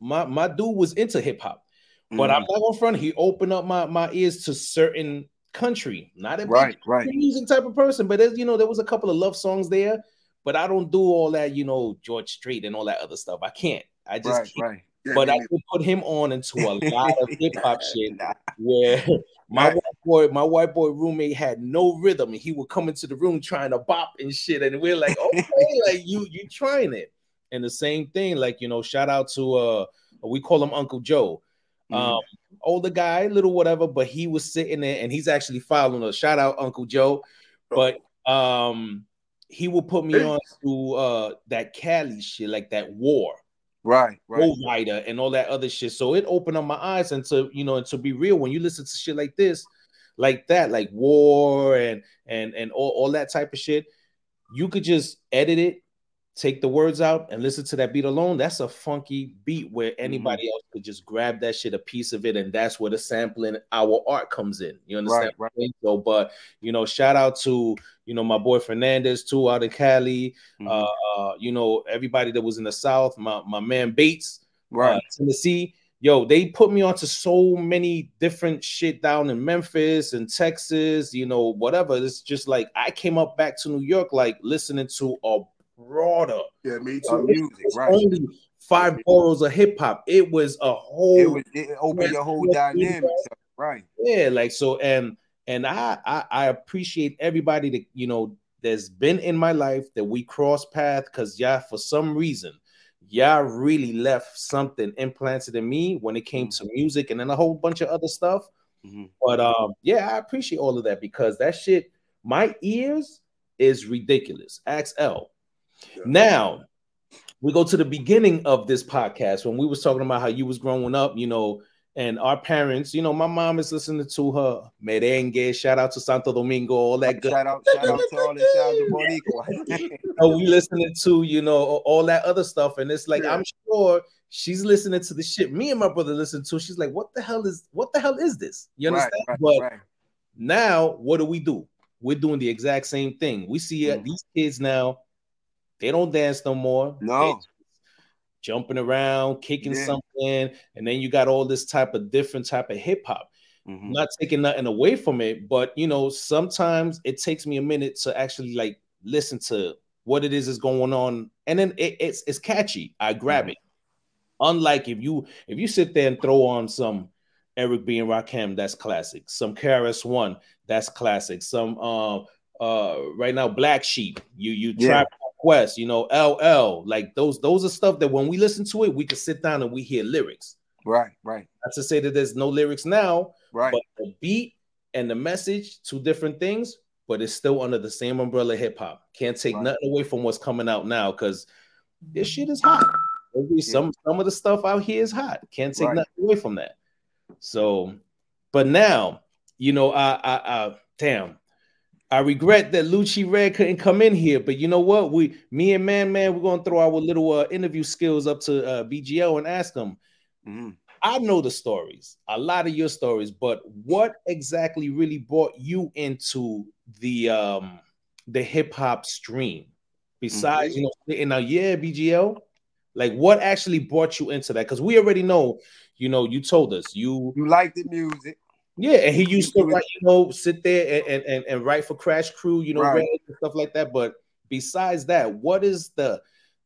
My my dude was into hip hop, mm. but I'm not gonna front. He opened up my my ears to certain country, not a right, right music type of person, but there's you know there was a couple of love songs there but I don't do all that, you know, George Strait and all that other stuff. I can't. I just right, can't. Right. Yeah, but I could put him on into a lot of (laughs) hip hop shit where (laughs) my right. white boy, my white boy roommate had no rhythm, and he would come into the room trying to bop and shit, and we're like, (laughs) okay, like you you trying it, and the same thing, like you know, shout out to uh, we call him Uncle Joe, mm-hmm. um, older guy, little whatever, but he was sitting there, and he's actually following us. Shout out Uncle Joe, but um he will put me on to uh that Cali shit, like that war. Right, right. War Rider and all that other shit. So it opened up my eyes and to you know, and to be real, when you listen to shit like this, like that, like war and and and all, all that type of shit, you could just edit it take the words out and listen to that beat alone, that's a funky beat where anybody mm-hmm. else could just grab that shit, a piece of it, and that's where the sampling our art comes in. You understand? Right, right. So, but you know, shout out to you know my boy Fernandez too out of Cali. Mm-hmm. Uh, uh, you know, everybody that was in the South, my my man Bates, right, uh, Tennessee. Yo, they put me onto so many different shit down in Memphis and Texas, you know, whatever. It's just like I came up back to New York, like listening to a broader. Yeah, me too. music, right. Only five boroughs of hip hop. It was a whole. It, was, it opened your whole dynamic, right? Yeah, like so, and and I, I I appreciate everybody that you know that's been in my life that we cross path because yeah, for some reason, y'all really left something implanted in me when it came mm. to music and then a whole bunch of other stuff. Mm-hmm. But um, yeah, I appreciate all of that because that shit, my ears is ridiculous. XL. Yeah. Now we go to the beginning of this podcast when we was talking about how you was growing up, you know, and our parents, you know, my mom is listening to her merengue. Shout out to Santo Domingo, all that good. Shout out, shout out to all the shout out to we listening to, you know, all that other stuff, and it's like yeah. I'm sure she's listening to the shit me and my brother listen to. She's like, "What the hell is what the hell is this?" You understand? Right, right, but right. now, what do we do? We're doing the exact same thing. We see mm. these kids now; they don't dance no more. No, jumping around, kicking yeah. something, and then you got all this type of different type of hip hop. Mm-hmm. Not taking nothing away from it, but you know, sometimes it takes me a minute to actually like listen to what it is is going on, and then it, it's it's catchy. I grab mm-hmm. it. Unlike if you if you sit there and throw on some Eric B and Rakim, that's classic. Some KRS One, that's classic. Some uh uh right now Black Sheep, you you yeah. trap Quest, you know, LL, like those, those are stuff that when we listen to it, we can sit down and we hear lyrics. Right, right. Not to say that there's no lyrics now, right? But the beat and the message, two different things, but it's still under the same umbrella hip hop. Can't take right. nothing away from what's coming out now because this shit is hot. Maybe yeah. some some of the stuff out here is hot. Can't take right. nothing away from that. So, but now, you know, I I, I damn, I regret that Lucci Red couldn't come in here, but you know what? We, me and Man Man, we're gonna throw our little uh, interview skills up to uh, BGO and ask them. Mm-hmm. I know the stories, a lot of your stories, but what exactly really brought you into the um the hip hop stream? Besides, mm-hmm. you know, in a year, BGO, like what actually brought you into that? Because we already know, you know, you told us you you like the music. Yeah, and he used to write, you know, sit there and, and, and write for Crash Crew, you know, right. and stuff like that. But besides that, what is the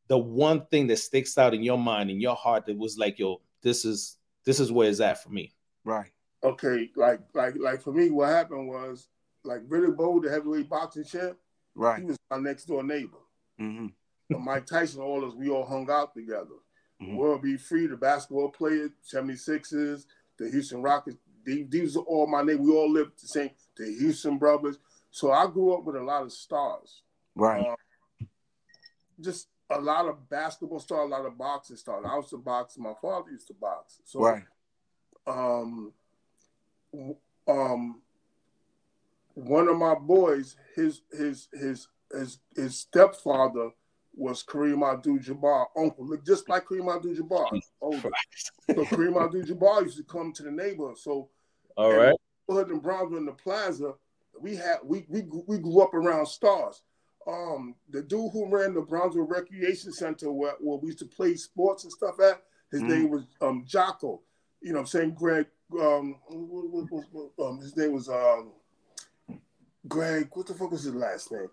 the one thing that sticks out in your mind, in your heart, that was like, yo, this is this is where it's at for me. Right. Okay, like like like for me, what happened was like Riddick Bowe, the heavyweight boxing champ. Right. He was my next door neighbor. Mm-hmm. Mike Tyson, all us, we all hung out together. Mm-hmm. World B. Free, the basketball player, 76ers, the Houston Rockets, these are all my name. We all lived the same. The Houston brothers. So I grew up with a lot of stars. Right. Um, just a lot of basketball stars, a lot of boxing stars. I used to box. My father used to box. So, right. Um, um, one of my boys, his his his his his stepfather was Kareem Abdul-Jabbar uncle, look just like Kareem Abdul-Jabbar. Older. (laughs) so Kareem Abdul-Jabbar used to come to the neighborhood. So all right. Hood and Brownsville in the plaza, we had we we we grew up around stars. Um, the dude who ran the Brownsville Recreation Center where, where we used to play sports and stuff at, his mm. name was um Jocko. You know I'm saying? Greg um, what, what, what, um his name was um Greg, what the fuck was his last name?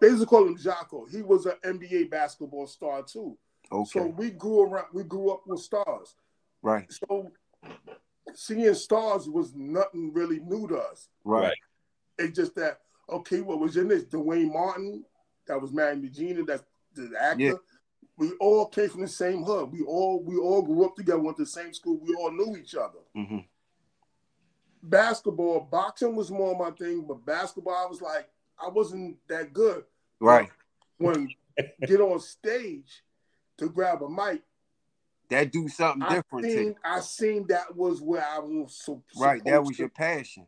They used to call him Jocko. He was an NBA basketball star too. Okay. So we grew around we grew up with stars. Right. So seeing stars was nothing really new to us. Right. It's just that okay, what was in this? Duane Martin, that was married to Gina, that's the actor. Yeah. We all came from the same hood. We all we all grew up together, went to the same school. We all knew each other. Mm-hmm. Basketball, boxing was more my thing, but basketball, I was like, I wasn't that good. Right. When get on stage to grab a mic, that do something I different. Seen, I seen that was where I was so right. That was to, your passion.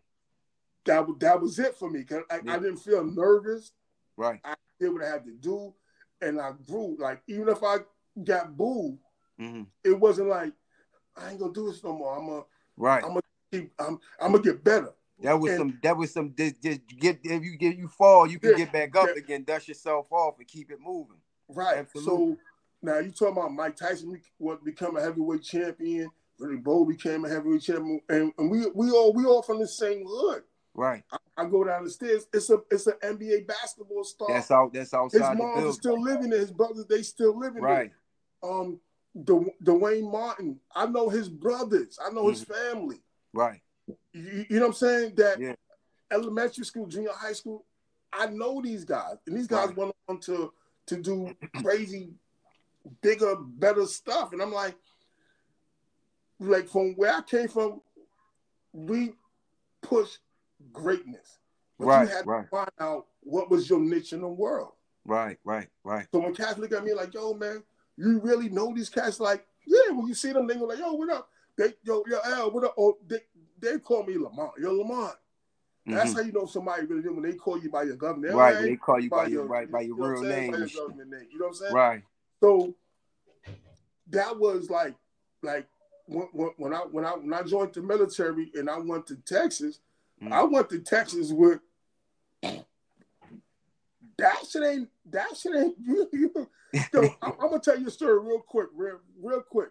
That that was it for me. Cause I, yeah. I didn't feel nervous. Right. I did what I had to do, and I grew. Like even if I got booed, mm-hmm. it wasn't like I ain't gonna do this no more. I'm gonna right. I'm gonna keep. I'm I'm gonna get better. That was and, some. That was some. Just, just get if you get you fall, you can yeah, get back up yeah. again, dust yourself off, and keep it moving. Right. Absolutely. So now you talking about Mike Tyson what become a heavyweight champion, Riddick Bowe became a heavyweight champion, and, and we we all we all from the same hood. Right. I, I, go down the stairs. It's a it's an NBA basketball star. That's out. That's outside. His mom is still living there. His brothers they still living right. there. Um, du- Duane Martin. I know his brothers. I know mm-hmm. his family. Right. You, you, know what I'm saying? That yeah. elementary school, junior high school. I know these guys, and these guys right. went on to to do crazy bigger, better stuff. And I'm like, like from where I came from, we push greatness. But Right, you had right. to find out what was your niche in the world. Right, right, right. So when cats look at me like, yo, man, you really know these cats? Like, yeah, when you see them, they go like, yo, what up? They, yo, yo, what up? Oh, they, they call me Lamont. Yo, Lamont. That's Mhm. how you know somebody really did when they call you by your government. Right, they call you by your right by your you know real name. Your name. You know what I'm saying? Right. So that was like, like when, when, I when I when I joined the military and I went to Texas, Mhm. I went to Texas with that shit ain't that shit ain't (laughs) you. yo, (laughs) I'm, I'm gonna tell you a story real quick, real real quick.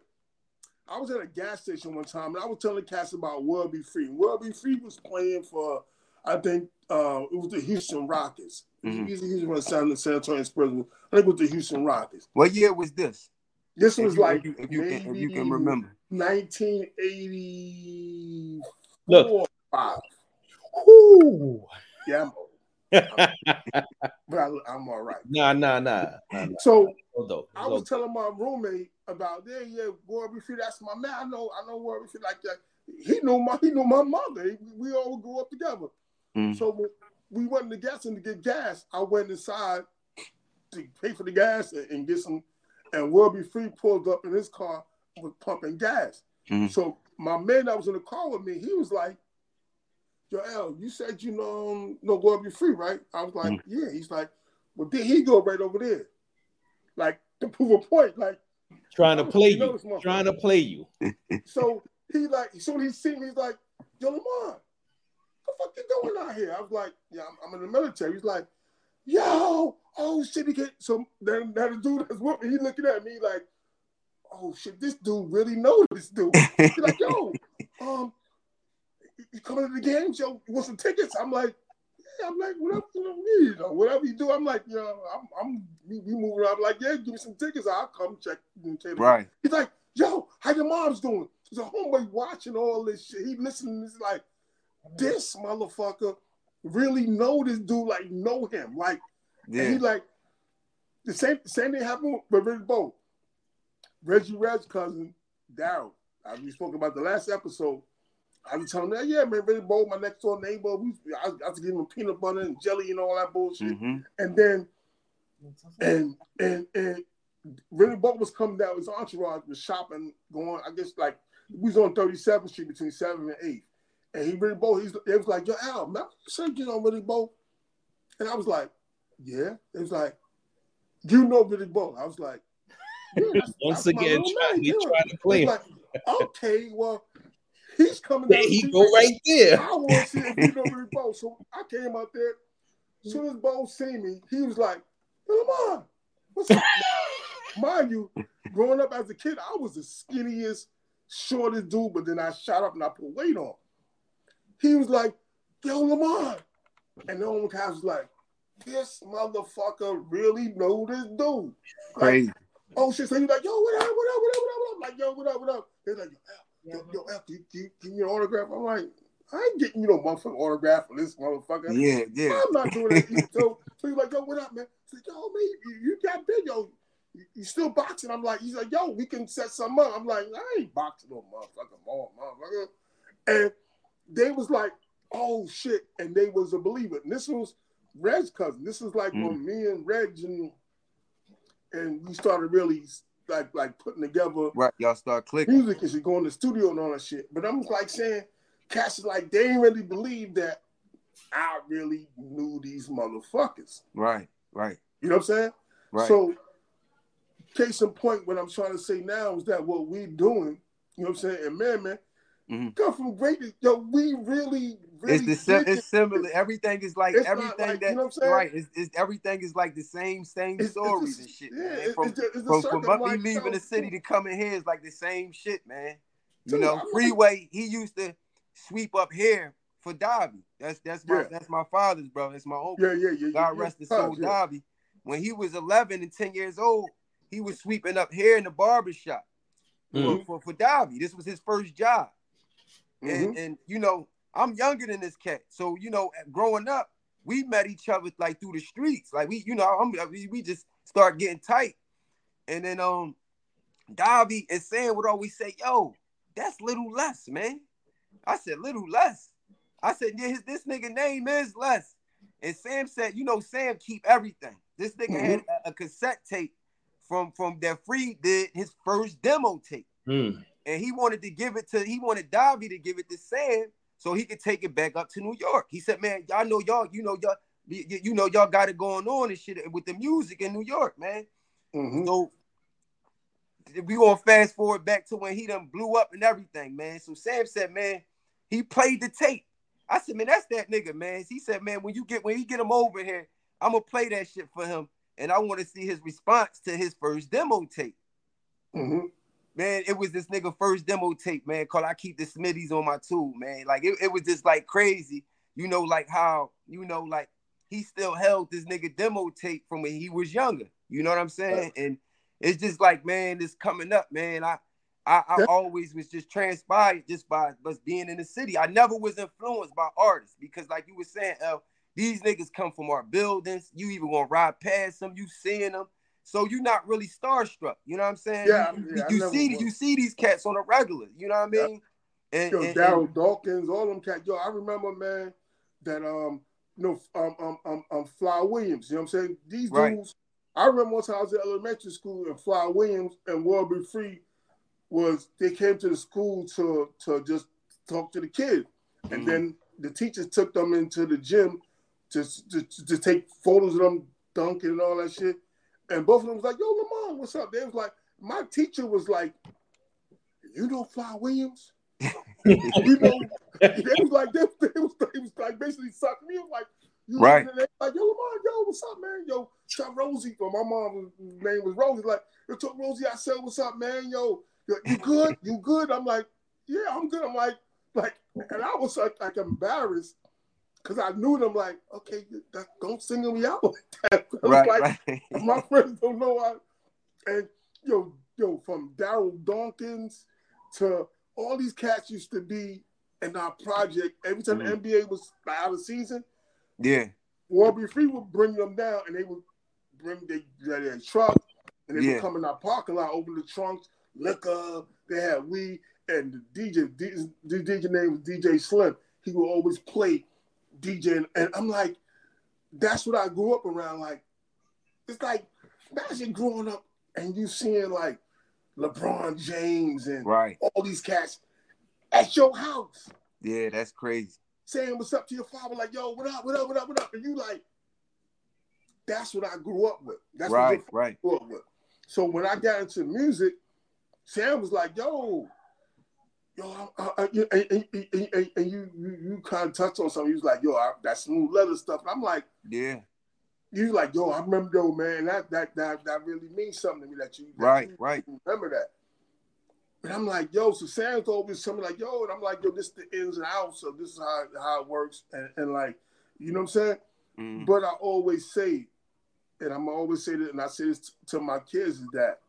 I was at a gas station one time and I was telling cats about World B. Free. World B. Free was playing for, I think uh, it was the Houston Rockets. Mhm. He's, he's from San, San Antonio Spurs. I think it was the Houston Rockets. What year was this? This If was you- like if you, if you can, if you can remember. 1984 Look. five. Whoo. Yeah, I'm old, (laughs) but I, I'm all right. nah, nah, nah. nah, nah. So Hold up. I was telling my roommate about yeah, yeah, Warby Free. That's my man. I know, I know Warby Free like that. He knew my, he knew my mother. He- we all grew up together. Mhm. So when we went to gas and to get gas. I went inside to pay for the gas and, and get some. And Warby Free pulled up in his car was pumping gas. Mhm. So my man that was in the car with me, he was like, "Yo, L, you said you know um, no Warby Free, right?" I was like, "Yeah." He's like, "Well, did he go right over there." Like to prove a point, like trying to play You know you. Trying to play you. so he like so he see me, he's like, "Yo, Lamar, the fuck you doing out here?" I was like, "Yeah, I'm, I'm in the military." He's like, "Yo, oh shit!" He get so then that dude that's with me, he looking at me like, "Oh shit, this dude really know this dude." He's like, "Yo, (laughs) um, you- coming to the game, Yo, you want some tickets?" I'm like. Yeah, I'm like, whatever you know, you know, whatever you do, I'm like, you know, I'm, I'm, we, we moving around. I'm like, yeah, give me some tickets, I'll come check. and check it out. Right. He's like, yo, how your mom's doing? He's a homeboy watching all this shit. He listening. He's like, this motherfucker really know this dude, like know him. Like, and he like the same same thing happened with Reggie Bo. Reggie Red's cousin, Daryl. I we spoke about the last episode. I was telling him, yeah, man, Reggie Bo, my next door neighbor. We, I, I was giving him peanut butter and jelly and all that bullshit. Mhm. And then and and and Rennie Bolt was coming down. His entourage was shopping, going. I guess like we was on 37th Street between Seventh and Eighth, and he really Bolt. He's it was like, yo, Al, man, you said you know Rennie Bolt, and I was like, yeah. It was like, you know Rennie Bolt. I was like, yeah, (laughs) Once again, little try, yeah. trying to play like, okay, well, he's coming There he go right there. I want to see if you know Rennie Bolt. So I came out there. As soon as Bowe seen me, he was like, "Yo, Lamar, what's up?" (laughs) Mind you, growing up as a kid, I was the skinniest, shortest dude, but then I shot up and I put weight on. He was like, "Yo, Lamar," and the only guy was like, "This motherfucker really know this dude." Like, Crazy. oh shit! So he's like, "Yo, what up? What up? What up? What up? What up?" I'm like, "Yo, what up? What up?" They're like, "Yo, yo, F, can you, can you give me an autograph?" I'm like, "I ain't getting you no motherfucking autograph for this motherfucker." Yeah, yeah. I'm not doing that. (laughs) So, so he's like, yo, what up, man? He's like, yo, man, you, you got big, yo. You, you still boxing? I'm like, he's like, yo, we can set something up. I'm like, I ain't boxing no motherfucker, more motherfucker. And they was like, oh shit, and they was a believer. And this was Reg's cousin. This is like mm. when me and Reg and and we started really like like putting together Right. Y'all start clicking. music and shit, going to the studio and all that shit. But I'm like saying, Cash is like, they ain't really believe that I really knew these motherfuckers. Right. Right. You know what I'm saying? Right. So, case in point, what I'm trying to say now is that what we doing, you know what I'm saying? And man, man, Mhm. come from great, yo, we really, really it's the sim- it's similar. Everything is like It's everything like- that you know what I'm saying? right. It's, it's everything is like the same same It's- it's stories and shit. yeah, From, it's the- it's from, from me like, leaving the city to coming here is like the same shit, man. You Dude, know, I'm like- Freeway. He used to sweep up here for Dobby. That's that's my Yeah. that's my father's brother. That's my uncle. Yeah, yeah, yeah. God yeah, rest his soul, yeah. Dobby. When he was 11 and 10 years old, he was sweeping up here in the barber shop for, Mhm. for, for Dobby. This was his first job. Mhm. And, and, you know, I'm younger than this cat. So, you know, growing up, we met each other like through the streets. Like we, you know, I'm, we, just start getting tight. And then um Dobby and Sam would always say, yo, that's little less, man. I said, little less. I said, yeah, his, this nigga name is less." And Sam said, you know, Sam keep everything. This nigga mm-hmm. had a, a, cassette tape from from that free did his first demo tape. Mm. And he wanted to give it to he wanted Dobby to give it to Sam so he could take it back up to New York. He said, man, y'all know y'all, you know, y'all, you, you know, y'all got it going on and shit with the music in New York, man. Mm-hmm. So we gonna fast forward back to when he done blew up and everything, man. So Sam said, man, he played the tape. I said, man, that's that nigga, man. He said, man, when you get when he get him over here, I'm gonna play that shit for him, and I want to see his response to his first demo tape. Mm-hmm. Man, it was this nigga first demo tape, man, called I Keep the Smitties on My Tool, man. Like it, it was just like crazy, you know, like how, you know, like he still held this nigga demo tape from when he was younger. You know what I'm saying? And it's just like, man, it's coming up, man. I I, I always was just transpired just by us being in the city. I never was influenced by artists because, like you were saying, El, these niggas come from our buildings. You even gonna ride past them, you seeing them. So you're not really starstruck. You know what I'm saying? Yeah, you, yeah, you see was. you see these cats on a regular. You know what I mean? Yeah. And, yo, and, Darryl and, Dawkins, all them cats. Yo, I remember, man, that um, you know, um, um, um, um Fly Williams. You know what I'm saying? These right. dudes. I remember once I was in elementary school and Fly Williams and World B. Free was they came to the school to to just talk to the kids, and mm-hmm. then the teachers took them into the gym to, to, to take photos of them dunking and all that shit. And both of them was like, "Yo, Lamont, what's up?" They was like, my teacher was like, "You know Fly Williams." you know, they was like, they, they, was, they was like basically sucking me. like, you right. Know, like, yo, Lamont, yo, what's up, man? Yo, Chuck Rosie, for my mom's name was Rosie. Like, yo, took Rosie, I said, what's up, man? Yo, you good? You good? I'm like, yeah, I'm good. I'm like, like, and I was like, like embarrassed because I knew them. Like, okay, that, don't single me out like that. (laughs) Right, like, right. (laughs) my friends don't know. I, and yo, yo, from Darryl Dawkins to all these cats used to be in our project. Every time mm-hmm. the NBA was out of season, yeah, Warby Free would bring them down, and they would bring their, their truck, and they yeah. would come in our parking lot, open the trunks, liquor. They had weed, and the DJ, the DJ name was DJ Slim. He would always play DJ, and I'm like, that's what I grew up around. Like, it's like imagine growing up and you seeing like LeBron James and right. all these cats at your house. Yeah, that's crazy. Saying what's up to your father, like, yo, what up, what up, what up, what up? And you like, that's what I grew up with. That's right, right. Grew up with. So when I got into music, Sam was like, "Yo, yo," I, I, and, and, and, and, you, you you kind of touched on something. He was like, "Yo, I, that smooth leather stuff." And I'm like, "Yeah." You like, "Yo, I remember, yo, man. That that that that really means something to me. That you that right, you right. Remember that." And I'm like, "Yo," so Sam's always something like, "Yo," and I'm like, "Yo, this is the ins and outs. So this is how how it works." And, and like, you know what I'm saying? Mm. But I always say, and I'm always say that, and I say this to my kids is that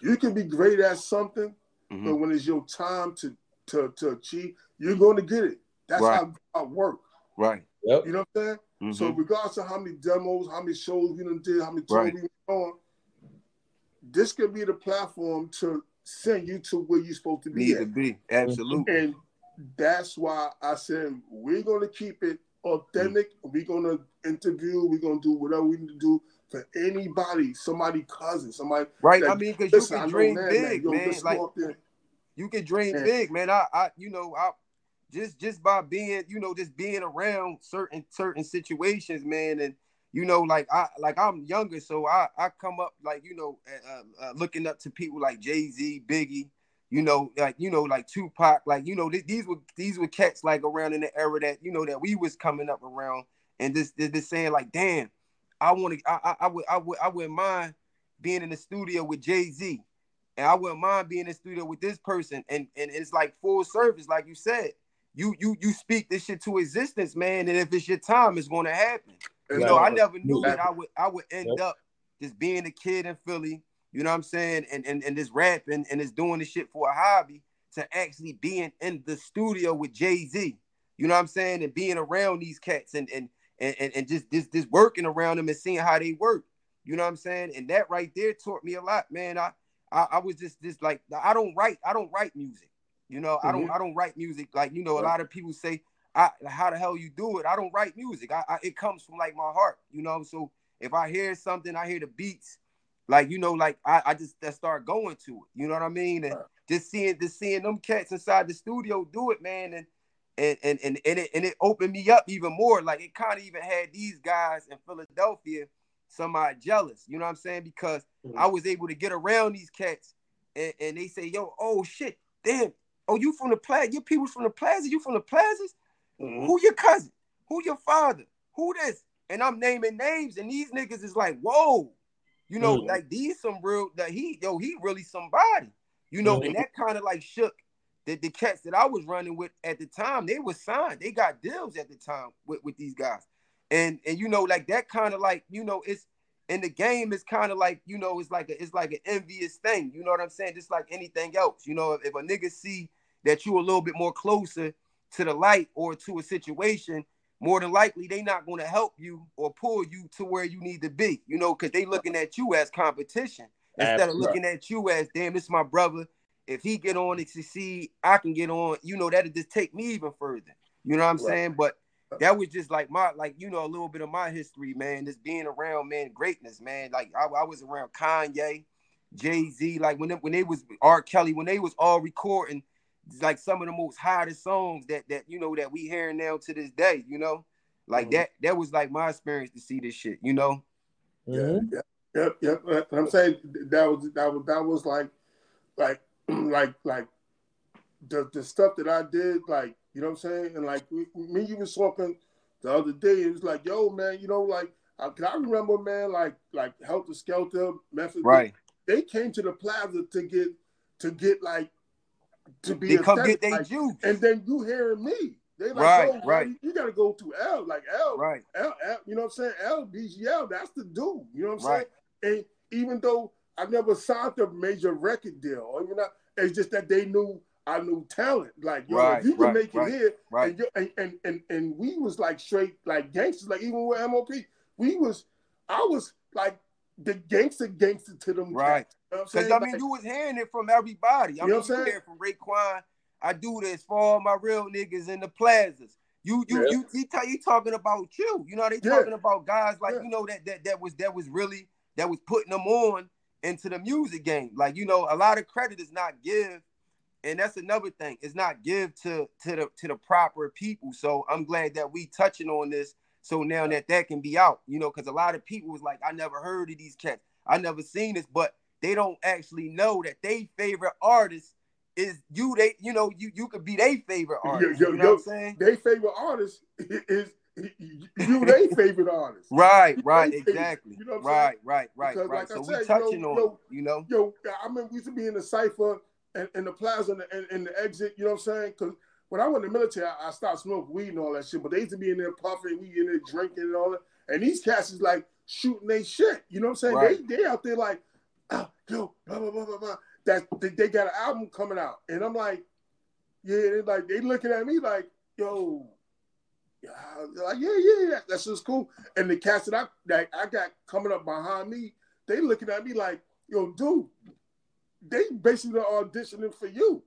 you can be great at something, mm-hmm. but when it's your time to to to achieve, you're going to get it. That's right. how I work. Right. Yep. You know what I'm saying? Mm-hmm. So regardless of how many demos, how many shows you done did, how many tours right. you on, this could be the platform to send you to where you're supposed to be. Need at. to be absolutely. And that's why I said we're going to keep it authentic. Mm-hmm. We're going to interview. We're going to do whatever we need to do for anybody, somebody cousin, somebody. Right. That, I mean, because you can dream man, big, man. man. Like, you can dream big, man. I, I, you know, I just just by being, you know, just being around certain certain situations, man, and you know, like I like I'm younger, so I I come up like you know, uh, uh, looking up to people like Jay Z, Biggie, you know, like you know, like Tupac, like you know, th- these were these were cats like around in the era that you know that we was coming up around, and just this saying like, damn I want to. I, I, I would. I would. I wouldn't mind being in the studio with Jay Z, and I wouldn't mind being in the studio with this person. And and it's like full service, like you said. You you you speak this shit to existence, man. And if it's your time, it's going to happen. You know, I never knew that I would I would end yep. up just being a kid in Philly. You know what I'm saying? And and and this rapping and just doing this shit for a hobby to actually being in the studio with Jay Z. You know what I'm saying? And being around these cats and and and, and, and just this this working around them and seeing how they work. You know what I'm saying? And that right there taught me a lot, man. I I, I was just just like I don't write I don't write music. You know, mm-hmm. I don't mm-hmm. I don't write music like you know a lot of people say I how the hell you do it? I don't write music. I, I it comes from like my heart, you know. So if I hear something, I hear the beats, like you know, like I, I just that start going to it. You know what I mean? And just seeing just seeing them cats inside the studio do it, man, and and and and, and it and it opened me up even more. Like it kind of even had these guys in Philadelphia somewhat jealous. You know what I'm saying? Because mm-hmm. I was able to get around these cats, and, and they say, "Yo, oh shit, damn, oh you from the plaza? Your people from the plaza? You from the plazas? Mm-hmm. Who your cousin? Who your father? Who this?" And I'm naming names, and these niggas is like, "Whoa." You know, mm-hmm. like these some real that he yo, he really somebody. You know, and mm-hmm. that kind of like shook the, the cats that I was running with at the time. They were signed, they got deals at the time with, with these guys. And and you know, like that kind of like, you know, it's in the game, it's kind of like, you know, it's like a it's like an envious thing. You know what I'm saying? Just like anything else. You know, if, if a nigga see that you a little bit more closer to the light or to a situation, more than likely they not going to help you or pull you to where you need to be, you know, because they looking at you as competition instead Absolutely. of looking at you as, damn, this is my brother. If he get on and succeed, I can get on. You know, that'll just take me even further. You know what I'm right. saying? But that was just like my, like, you know, a little bit of my history, man. Just being around, man, greatness, man. Like I, I was around Kanye, Jay-Z, like when they, when they was R. Kelly, when they was all recording like some of the most hottest songs that that you know that we hearing now to this day, you know, like mm-hmm. that. That was like my experience to see this shit, you know. Mm-hmm. Yeah, yeah, yep, yep. I'm saying that was that was that was like, like, like, like the the stuff that I did, like you know what I'm saying, and like me, you was talking the other day. It was like, yo, man, you know, like I, I remember, man, like like Heltah Skeltah, Memphis. Right. They, they came to the plaza to get to get like to be they come get their juice. And then you hearing me. They like, right, oh, right. You, you got to go to L, like L, right? L, L, you know what I'm saying? L, BGL, that's the dude. You know what I'm right. saying? And even though I never signed a major record deal, or you know, it's just that they knew I knew talent. Like, yo, right, if you can right, make it here, right. and, and, and and and we was like straight like gangsters. Like even with MOP, we was I was like the gangster gangster to them. Right. Because you know I mean, like, you was hearing it from everybody. I you mean, you hear from Raekwon. I do this for all my real niggas in the plazas. You you yeah. you he, he talking about you. You know they yeah. talking about guys like yeah. you know that that that was that was really that was putting them on into the music game. Like you know a lot of credit is not give, and that's another thing. It's not give to to the to the proper people. So I'm glad that we touching on this. So now that that can be out, you know, because a lot of people was like, I never heard of these cats. I never seen this, but they don't actually know that they favorite artist is you. They, you know, you you could be their favorite artist. Yo, yo, you know yo, what I'm saying? They favorite artist (laughs) is you they favorite artist. Right, right, exactly. You know right, right, right, because, right. Like so said, we touching yo, on, you know. Yo, I mean, we used to be in the cipher and in the plaza and, and, and, the exit. You know what I'm saying? Because when I went in the military, I, I, stopped smoking weed and all that shit. But they used to be in there puffing, we in there drinking and all that. And these cats is like shooting they shit. You know what I'm saying? Right. They they out there like, oh, (clears throat) yo, blah blah blah blah blah. That they, they got an album coming out, and I'm like, yeah, they like they looking at me like, yo, like yeah, yeah, yeah, that's just cool. And the cats that I that I got coming up behind me, they looking at me like, yo, dude, they basically auditioning for you.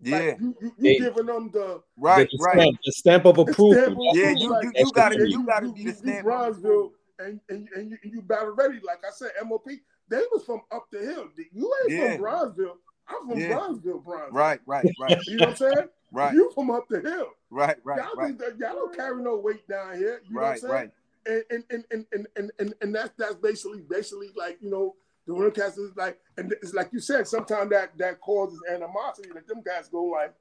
Yeah, like you, you, you giving them the right, the right, stamp, the stamp of approval. Stamp of yeah, you, you, you gotta, you gotta be the stamp. Brownsville, and and and you, you battle ready. Like I said, MOP, they was from up the hill. You ain't yeah. from Brownsville. I'm from yeah. Brownsville, Brownsville. Right, right, right. (laughs) you know what I'm saying? Right. You from up the hill. Right, right. Y'all, right. y'all don't carry no weight down here. You right, know what I'm saying? Right. And and, and and and and and that's that's basically basically like you know the winter cast is like and it's like you said sometimes that that causes animosity that them guys go like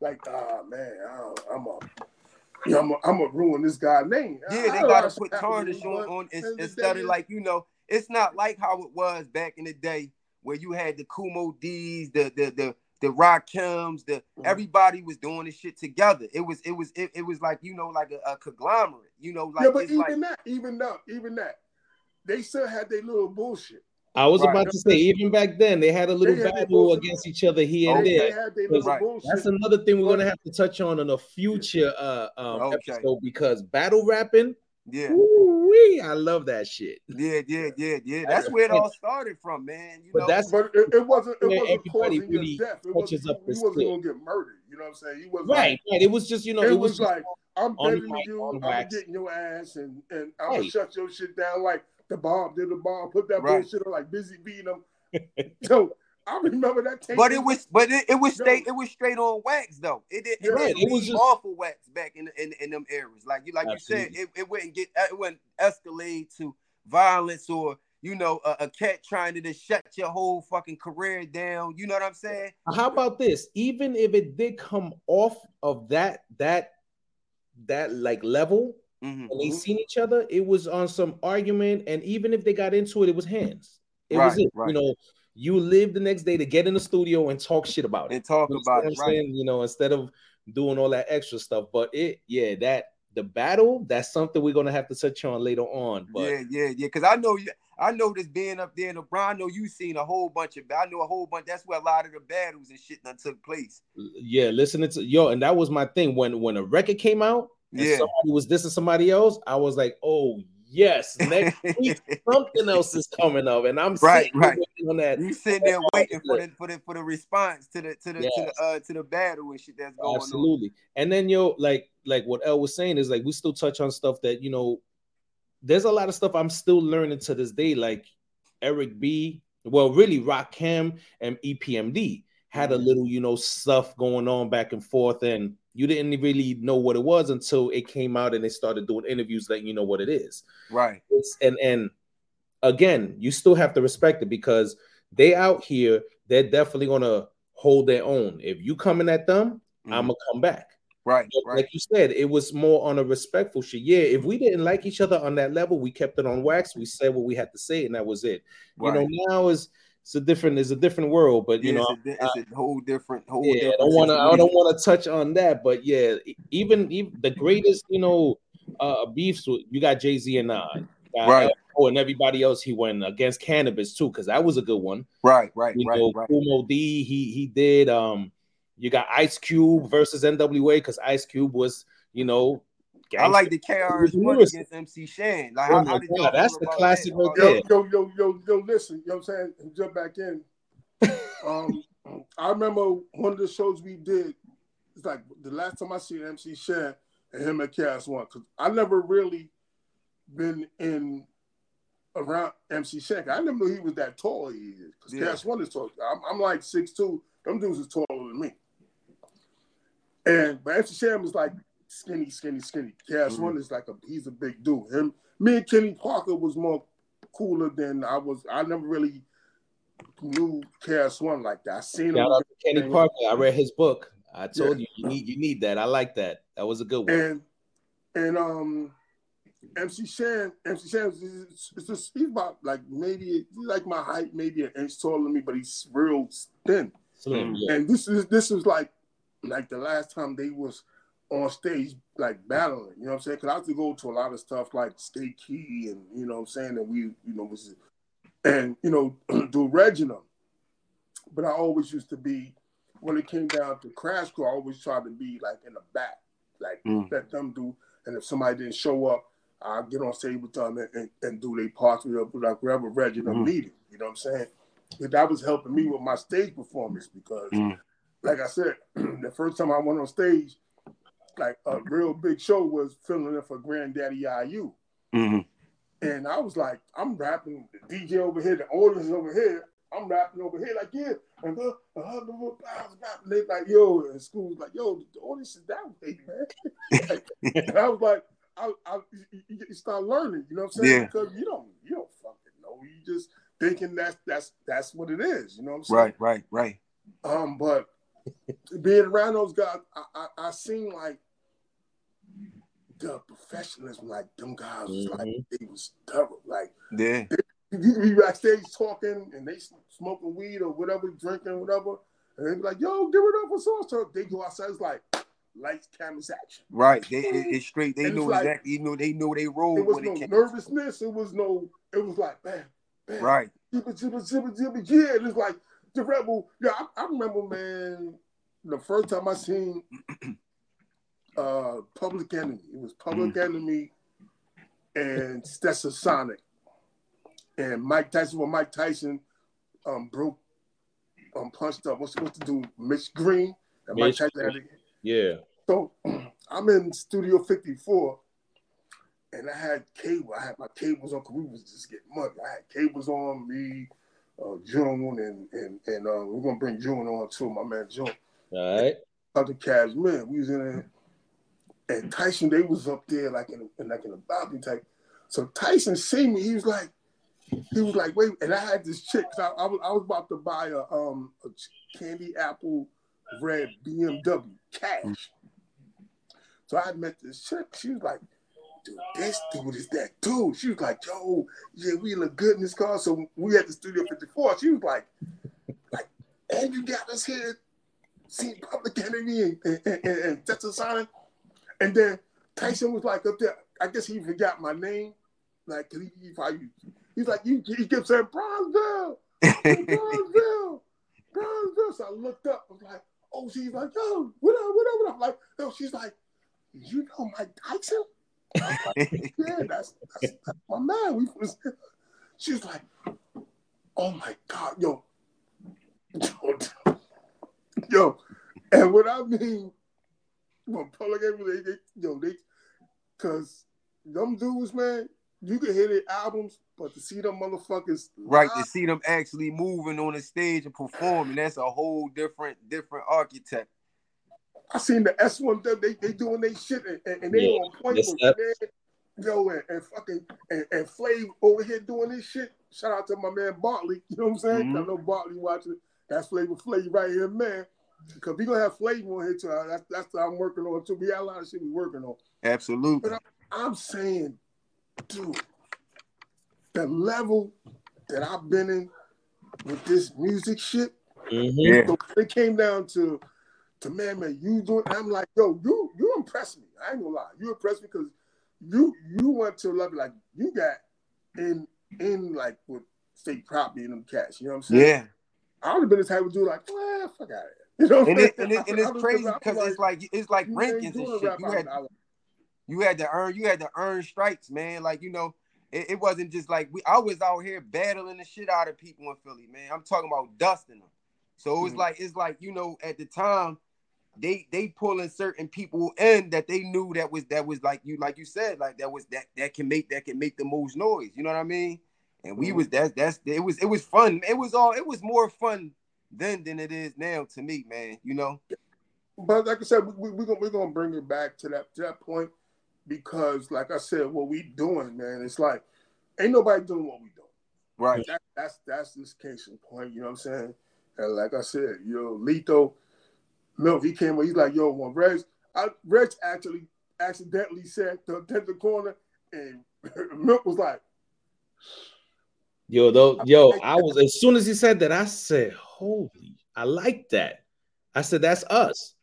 like ah oh, man I'm a you know, I'm a, I'm gonna ruin this guy's name. Yeah, they gotta put tarnish on, on instead of like you know it's not like how it was back in the day where you had the Kool Moe Dee's, the the the the Rakims, the mm-hmm. everybody was doing this shit together. It was it was it, it was like you know like a, a conglomerate. You know like yeah, but even like, that, even that, even that, they still had their little bullshit. I was right. about to say, even back then, they had a little had battle against each other here and there. Right. That's another thing we're gonna have to touch on in a future uh, um, okay. episode because battle rapping yeah. Ooh-wee, I love that shit. Yeah, yeah, yeah, yeah. That's where it all started from, man. You but know? that's but it, it wasn't it wasn't causing really your death. It wasn't, he wasn't gonna get murdered. You know what I'm saying? He was right, like, right. It was just you know it, it was, was, like I'm better than you. I'm getting your ass, and and I'm gonna shut your shit down like the bomb did the bomb. Put that right. bullshit on like busy beating them. (laughs) so I remember that tape. But it was, but it, it was straight, it was straight on wax though. It did, it, yeah, it, it was just... awful wax back in, in in them eras. Like you, like Absolutely. you said, it, it wouldn't get, it wouldn't escalate to violence or you know a, a, cat trying to just shut your whole fucking career down. You know what I'm saying? How about this? Even if it did come off of that that that like level, mm-hmm. and they mm-hmm. seen each other, it was on some argument, and even if they got into it, it was hands. It right, was it. Right. You know, you live the next day to get in the studio and talk shit about it. And talk you about it, right? You know, instead of doing all that extra stuff. But it, yeah, that the battle, that's something we're gonna have to touch on later on. But yeah, yeah, yeah. Because I know you, I know this being up there in the Brown. I know you've seen a whole bunch of. I know a whole bunch. That's where a lot of the battles and shit that took place. Yeah, listening to yo, and that was my thing when when a record came out. yeah, somebody was dissing somebody else. I was like, oh yes, next (laughs) week something else is coming up, and I'm right, right. On that. You sitting there (laughs) waiting for the for the for the response to the to the yes. to the uh to the battle and shit that's going Absolutely. on. Absolutely, and then yo, like like what El was saying is like we still touch on stuff that you know. There's a lot of stuff I'm still learning to this day, like Eric B. Well, really, Rakim and EPMD had a mm-hmm. little, you know, stuff going on back and forth, and you didn't really know what it was until it came out and they started doing interviews letting you know what it is. Right. It's, and and again, you still have to respect it because they out here, they're definitely gonna hold their own. If you coming at them, mm-hmm. I'm gonna come back. Right, right. Like you said, it was more on a respectful shit. Yeah, if we didn't like each other on that level, we kept it on wax. We said what we had to say, and that was it. Right. You know, now is it's a different it's a different world but you yeah, know it's a, it's a, whole different whole yeah, different i don't want to i don't want to touch on that but yeah even, even the greatest you know uh beefs you got jay-z and uh, right. Oh and everybody else he went against cannabis too because that was a good one. Right right you right know, right. Kool Moe Dee, he he did um you got Ice Cube versus NWA because Ice Cube was you know I like the KRS One against MC Shan. Like, oh how, how did God, that's the classic right there. Yo, yo, yo, yo, listen, you know what I'm saying? Jump back in. (laughs) um, I remember one of the shows we did. It's like the last time I seen MC Shan and him at KRS One because I never really been in around MC Shan. I never knew he was that tall. He is because yeah. KRS One is tall. I'm, I'm like six two. Them dudes is taller than me. And but MC Shan was like skinny, skinny, skinny. KRS mm-hmm. One is like a he's a big dude. Him, me and Kenny Parker was more cooler than I was. I never really knew KRS One like that. I seen Shout him. Kenny Parker. I read his book. I told yeah. you you need you need that. I like that. That was a good one. And and um MC Shan, MC Shan is, is just, he's about like maybe like my height, maybe an inch taller than me, but he's real thin. Slim, yeah. And this is this is like like the last time they was on stage like battling, you know what I'm saying? Because I have to go to a lot of stuff like Skate Key and you know what I'm saying, and we, you know, was and you know, (clears throat) do Reginald. But I always used to be when it came down to Crash Crew, I always tried to be like in the back, like mm. let them do. And if somebody didn't show up, I'll get on stage with them and, and, and do their parts with them, like wherever Reginald mm. needed. You know what I'm saying? But that was helping me with my stage performance because, mm. like I said, (clears throat) the first time I went on stage, like a real big show was filling in for Granddaddy IU. Mm-hmm. And I was like, I'm rapping, the DJ over here, the audience over here. I'm rapping over here like, yeah, and uh, uh, uh, they like, yo, and school was like, yo, the audience is that way, man. (laughs) and I was like, I, I, you start learning, you know what I'm saying? Yeah. Because you don't, you don't fucking know. You just thinking that's that's that's what it is, you know what I'm saying? Right, right, right. Um, but being around those guys, I, I, I seen like the professionalism, like them guys was mm-hmm. like they was thorough. Like yeah. be backstage talking and they smoking weed or whatever, drinking, whatever, and they be like, yo, give it up for so so. They go outside, it's like lights, cameras, action. Right. They it, it's straight. They know like, exactly, you know, they know they roll. It was no it nervousness. It was no, it was like bam, bam. Right. Jibba, jibba, jibba, jibba, yeah. It it's like the rebel. Yeah, I, I remember, man, the first time I seen (clears throat) uh, Public Enemy. It was Public mm. Enemy and Stetsasonic. And Mike Tyson, well, Mike Tyson um, broke, um, punched up. What's supposed to do? Mitch Green. And Mitch Mike Tyson yeah. So (clears throat) I'm in Studio 54, and I had cable. I had my cables on because we was just getting money. I had cables on me, uh, June, and and and uh, we're gonna bring June on too, my man June. All right. Other cats, man, we was in there, and Tyson, they was up there like in, in like in a balcony type. So Tyson seen me. He was like, he was like, wait, and I had this chick. I, I, was I was about to buy a um a candy apple red BMW cash. So I met this chick. She was like, dude, this dude is that dude. She was like, yo, yeah, we look good in this car. So we at the Studio 54. She was like, like, and you got us here, seeing Public Enemy and, and, and, and Texas Sonic. And then Tyson was like up there. I guess he forgot my name. Like, he, he probably, he's like, you, he kept saying, Brownsville, Brownsville, Brownsville. So I looked up. I was like, oh, she's like, yo, what up, what up, what up? Like, no, she's like, you know Mike Tyson? Like, yeah, that's, that's, that's, my man. We was, she was like, oh my God, yo, yo, yo. And what I mean, when Public Enemy, they, they, yo, they, cause them dudes, man, you can hear their albums, but to see them motherfuckers, right, live, to see them actually moving on the stage and performing, that's a whole different, different architect. I seen the S one they they doing their shit and, and they yeah. on point with man, yo and, and fucking and, and Flav over here doing this shit. Shout out to my man Bartley. You know what I'm saying? Mm-hmm. I know Bartley watching. That's Flavor Flav right here, man. Because we gonna have Flav on here too. That's that's what I'm working on too. We got a lot of shit we working on. Absolutely. But I'm, I'm saying, dude, the level that I've been in with this music shit. Mm-hmm. Yeah. So it came down to to man, man, you doing. I'm like, yo, you you impress me. I ain't gonna lie, you impress me because you you went to a level like you got in in like with state property in them cats. You know what I'm saying? Yeah. I would have been the type of dude like, well, fuck out of here. (laughs) You know, and, it, and, it, and it's crazy because like, it's like it's like rankings and shit. You had, you had to earn you had to earn stripes, man. Like you know, it, it, wasn't just like we. I was out here battling the shit out of people in Philly, man. I'm talking about dusting them. So it was mm-hmm. like it's like you know at the time they they pulling certain people in that they knew that was that was like you like you said like that was that that can make that can make the most noise. You know what I mean? And we mm-hmm. was that's that's it was it was fun. It was all it was more fun then than it is now to me, man. You know. But like I said, we, we, are gonna we're gonna bring it back to that to that point because, like I said, what we doing, man, it's like ain't nobody doing what we doing. Right. That, that's that's this case in point. You know what I'm saying? And like I said, you know, Lethal Milk, he came he's like, yo, when Reg, I, Reg actually accidentally said the the corner, and (laughs) Milk was like, yo, though, yo, I was as soon as he said that, I said, holy, I like that. I said, that's us.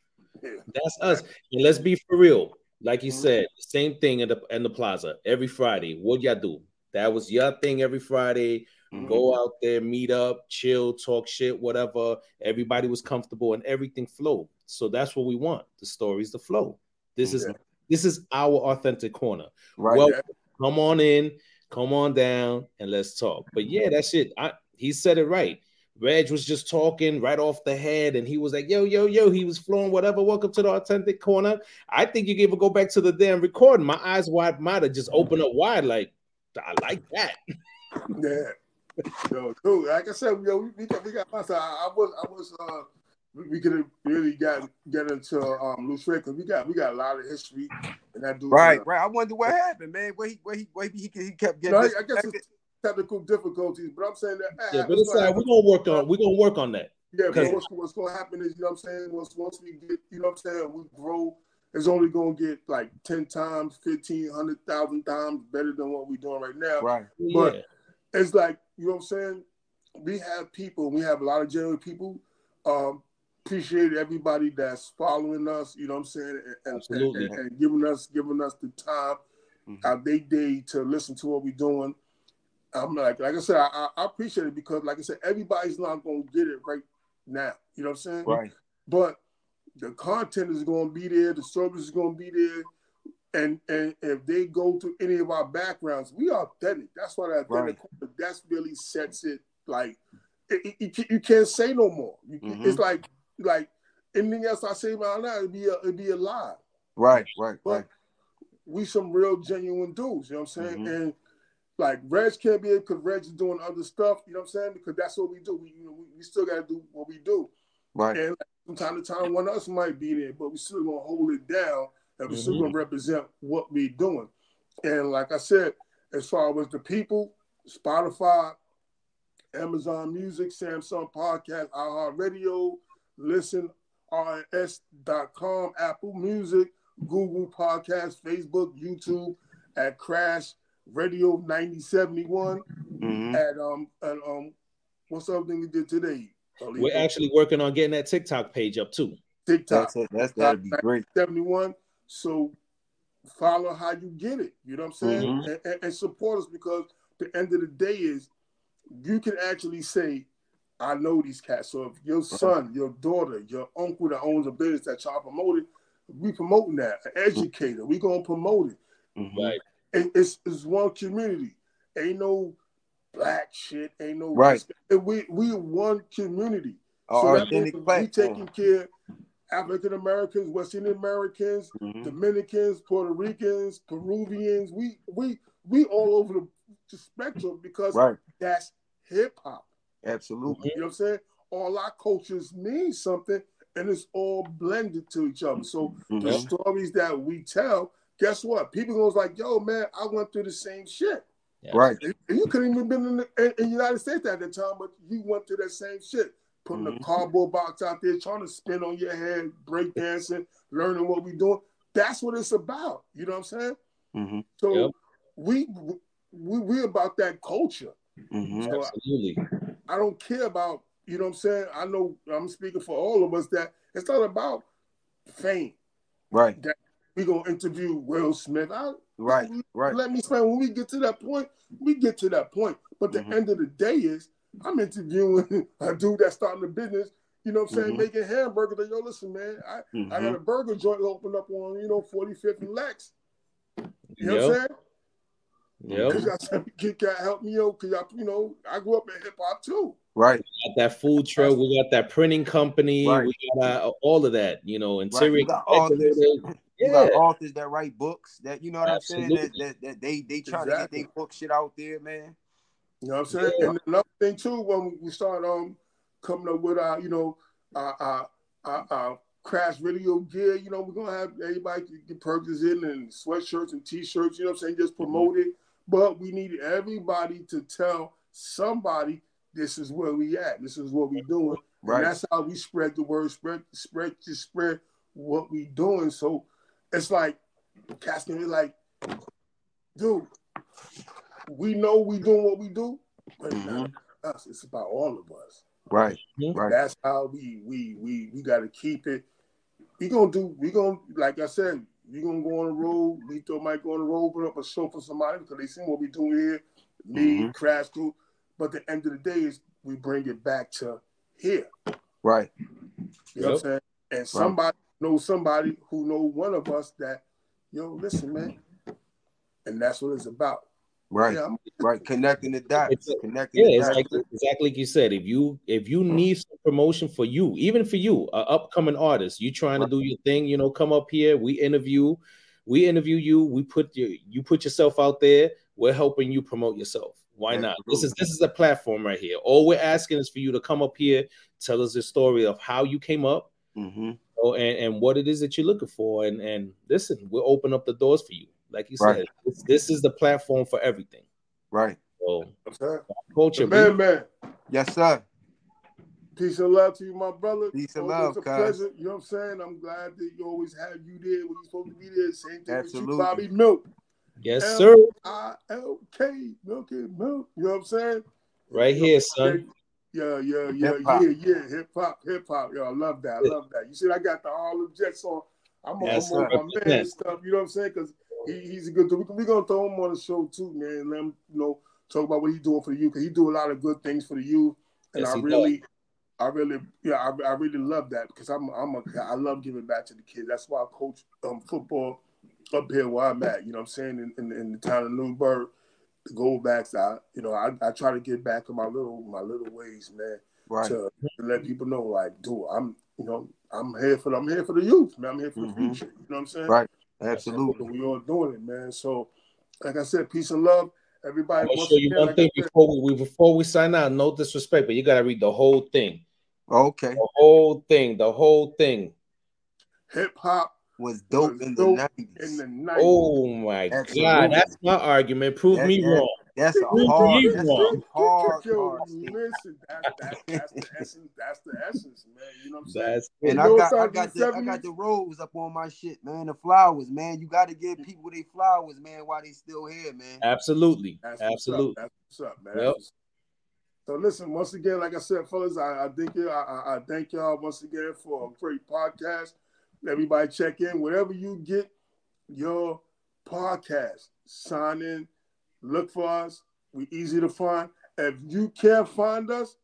That's us. And let's be for real. Like you mm-hmm. said, same thing in the in the plaza every Friday. What y'all do? That was your thing every Friday. Mm-hmm. Go out there, meet up, chill, talk shit, whatever. Everybody was comfortable and everything flowed. So that's what we want. The stories, the flow. This is this is our authentic corner. Right. Well, come on in, come on down, and let's talk. But yeah, that's it. I, he said it right. Reg was just talking right off the head, and he was like, "Yo, yo, yo." He was flowing, whatever. Welcome to the authentic corner. I think you gave a go back to the damn recording. My eyes wide might have just opened up wide, like I like that. (laughs) Yeah, yo, cool. Like I said, yo, we, we got we got my side. I, was I was uh we, we could have really got get into um loose because we got we got a lot of history and that dude. Right, uh, right. I wonder what happened, man. Where he where he where he, he, kept getting. No, I guess it's technical difficulties, but I'm saying that. Yeah, but it's like we're gonna work on we're gonna work on that. Yeah, but what's, what's gonna happen is you know what I'm saying. Once once we get you know what I'm saying, we grow. It's only gonna get like ten times, fifteen hundred thousand times better than what we're doing right now. Right. But yeah. it's like you know what I'm saying? We have people, we have a lot of genuine people. Um, appreciate everybody that's following us, you know what I'm saying, and, and, and, and giving us giving us the time mm-hmm. out they day to listen to what we're doing. I'm like, like I said, I, I, appreciate it because, like I said, everybody's not gonna get it right now. You know what I'm saying? Right. But the content is gonna be there, the service is gonna be there, and and if they go to any of our backgrounds, we are authentic. That's what authentic. Right. That's really sets it like it, it, you can't say no more. You, mm-hmm. It's like like anything else I say about now, it'd be a, it'd be a lie. Right, right, But right. we some real genuine dudes, you know what I'm saying? Mhm. And like Reg can't be it because Reg is doing other stuff, you know what I'm saying? Because that's what we do. We you know we, we still gotta do what we do. Right. And like, from time to time one of us might be there, but we still gonna hold it down and we still Mhm. gonna represent what we doing. And like I said, as far as the people, Spotify, Amazon Music, Samsung Podcast, iHeartRadio, Listen, RS.com, Apple Music, Google Podcast, Facebook, YouTube, at Crash Radio 9071, Mhm. at um at um what's the other thing we did today? We're actually working on getting that TikTok page up too. TikTok That's it. That's that'd be great. 71. So follow how you get it. You know what I'm saying? Mhm. And, and, and support us because the end of the day is you can actually say, I know these cats. So if your son, your daughter, your uncle that owns a business that y'all promoted, we promoting that. An educator, we gonna promote it. Mhm. Right. And it's, it's one community. Ain't no black shit. Ain't no Right. And we we one community. Our that means authentic we taking care African Americans, West Indian Americans, Mhm. Dominicans, Puerto Ricans, Peruvians. We we we all over the, the spectrum because Right. that's hip hop. Absolutely. You know what I'm saying? All our cultures mean something and it's all blended to each other. So the Mhm. stories that we tell, guess what? People goes like, yo, man, I went through the same shit. Yeah. Right. And you couldn't even been in the in, in the United States at the time, but you went through that same shit. Putting a Mhm. cardboard box out there, trying to spin on your head, break dancing, learning what we doing. That's what it's about. You know what I'm saying? Mhm. So Yep. we we we about that culture. Mhm. So Absolutely. I don't care about, you know what I'm saying? I know I'm speaking for all of us that it's not about fame. Right. That we gonna interview Will Smith. I, Right. Right. Let me explain. When we get to that point, we get to that point. But the Mhm. end of the day is I'm interviewing (laughs) a dude that's starting a business, you know what I'm saying, Mhm. making hamburgers. Like, yo, listen, man, I, I got a burger joint open up on, you know, 45th and Lex. You know what I'm saying? Yeah. Because y'all said, "Get got help me out, because y'all, you know, I grew up in hip hop too. Right. got that food truck. We got that printing company. Right. We got uh, all of that. You know, Right. interior. You authors. You Yeah. got authors that write books that you know what I'm saying that, that that they they trying to get their book shit out there, man. You know what I'm saying? Yeah. And another thing too, when we start um coming up with our, you know, our, our, our, our crash video gear, you know, we're gonna have everybody can get purchases in and sweatshirts and t-shirts, you know what I'm saying? Just promote it. But we need everybody to tell somebody this is where we at, this is what we doing. Right. And that's how we spread the word, spread, spread, just spread what we doing. So it's like can be like, dude, we know we doing what we do, but it's not about us. It's about all of us. Right. Right. That's how we we we we got to keep it. We gonna do. We gonna like I said. We gonna go on the road. Lito might go on the road, put up a show for somebody because they see what we doing here. Me, Mhm. Crash Crew. But the end of the day is we bring it back to here. Right. You know what I'm saying? And somebody knows somebody who know one of us that, yo, listen, man. And that's what it's about. Right. Yeah, Right. Connecting the dots. It's a- Connecting Yeah, the it's dots. like exactly like you said. If you if you need some promotion for you, even for you, a upcoming artist, you trying to do your thing, you know, come up here. We interview, we interview you. We put you you put yourself out there. We're helping you promote yourself. Why not? This is this is a platform right here. All we're asking is for you to come up here, tell us the story of how you came up, Mhm. oh, and, and what it is that you're looking for. And and listen, we'll open up the doors for you. Like you Right. said, this, this is the platform for everything. Right. So I'm culture, man, man. Yes, sir. Peace and love to you, my brother. Peace and oh, Always love, a pleasure. You know what I'm saying? I'm glad that you always have you there when you're supposed to be there. Same thing with you, Bobby Milk. yes, sir. I L K Milk and Milk. You know what I'm saying? Right here, son. Yeah, yeah, yeah, Hip-hop. yeah, yeah. Hip hop, hip hop. Yo, I love that. I love that. You see, I got the Harlem Jets on. I'm on, I'm on sir. my man stuff. You know what I'm saying? Because he, he's a good dude. We're gonna throw him on the show too, man. Let him, you know, talk about what he's doing for the youth. Because he do a lot of good things for the youth, and Yes, I really, I really, yeah, I, I really love that because I'm, I'm a, I love giving back to the kids. That's why I coach um, football up here where I'm at. You know what I'm saying? In, in, in the town of Newburgh, the Goldbacks. I, you know, I, I try to get back to my little, my little ways, man Right. to, to let people know, like, dude, I'm, you know, I'm here for I'm here for the youth, man. I'm here for Mhm. the future. You know what I'm saying? Right. That's Absolutely. We all doing it, man. So, like I said, peace and love, everybody. I'm show you again, one like thing before we before we sign out. No disrespect, but you gotta read the whole thing. Okay. The whole thing. The whole thing. hip hop Was dope Was in dope the in nineties. the nineties. Oh my Absolutely. god, that's my argument. Prove That- me that- wrong. That's a (laughs) hard. That's a hard, Yo, hard listen, that, that, that's the essence. That's the essence, man. You know what I'm saying? That's And You I got, I got the, the I got the rose up on my shit, man. The flowers, man. You got to give people their flowers, man, while they still here, man. absolutely, That's absolutely. Up. That's what's up, man. Yep. What's- So listen, once again, like I said, fellas, I, I thank you. I, I- I thank y'all once again for a great podcast. Everybody check in. Wherever you get your podcast, sign in, look for us. We easy to find. If you can't find us,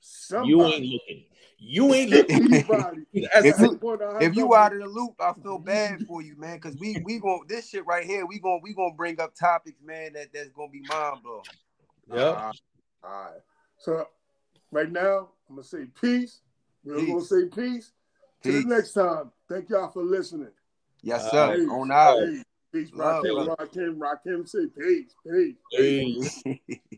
somebody, You ain't looking. You ain't (laughs) looking. anybody. (laughs) If you- out If you out of the loop, I feel bad for you, man, because we we going this shit right here. We going we gonna bring up topics, man, that that's gonna be mind blowing. Yeah. All right. So right now, I'm gonna say peace. We're Peace. gonna say peace. Till Peace. the next time. Thank y'all for listening. Yes, All sir. Peace. On out. Peace. Peace. Love, Rakim, love. Rakim, Rakim, say peace. Peace. Peace. (laughs)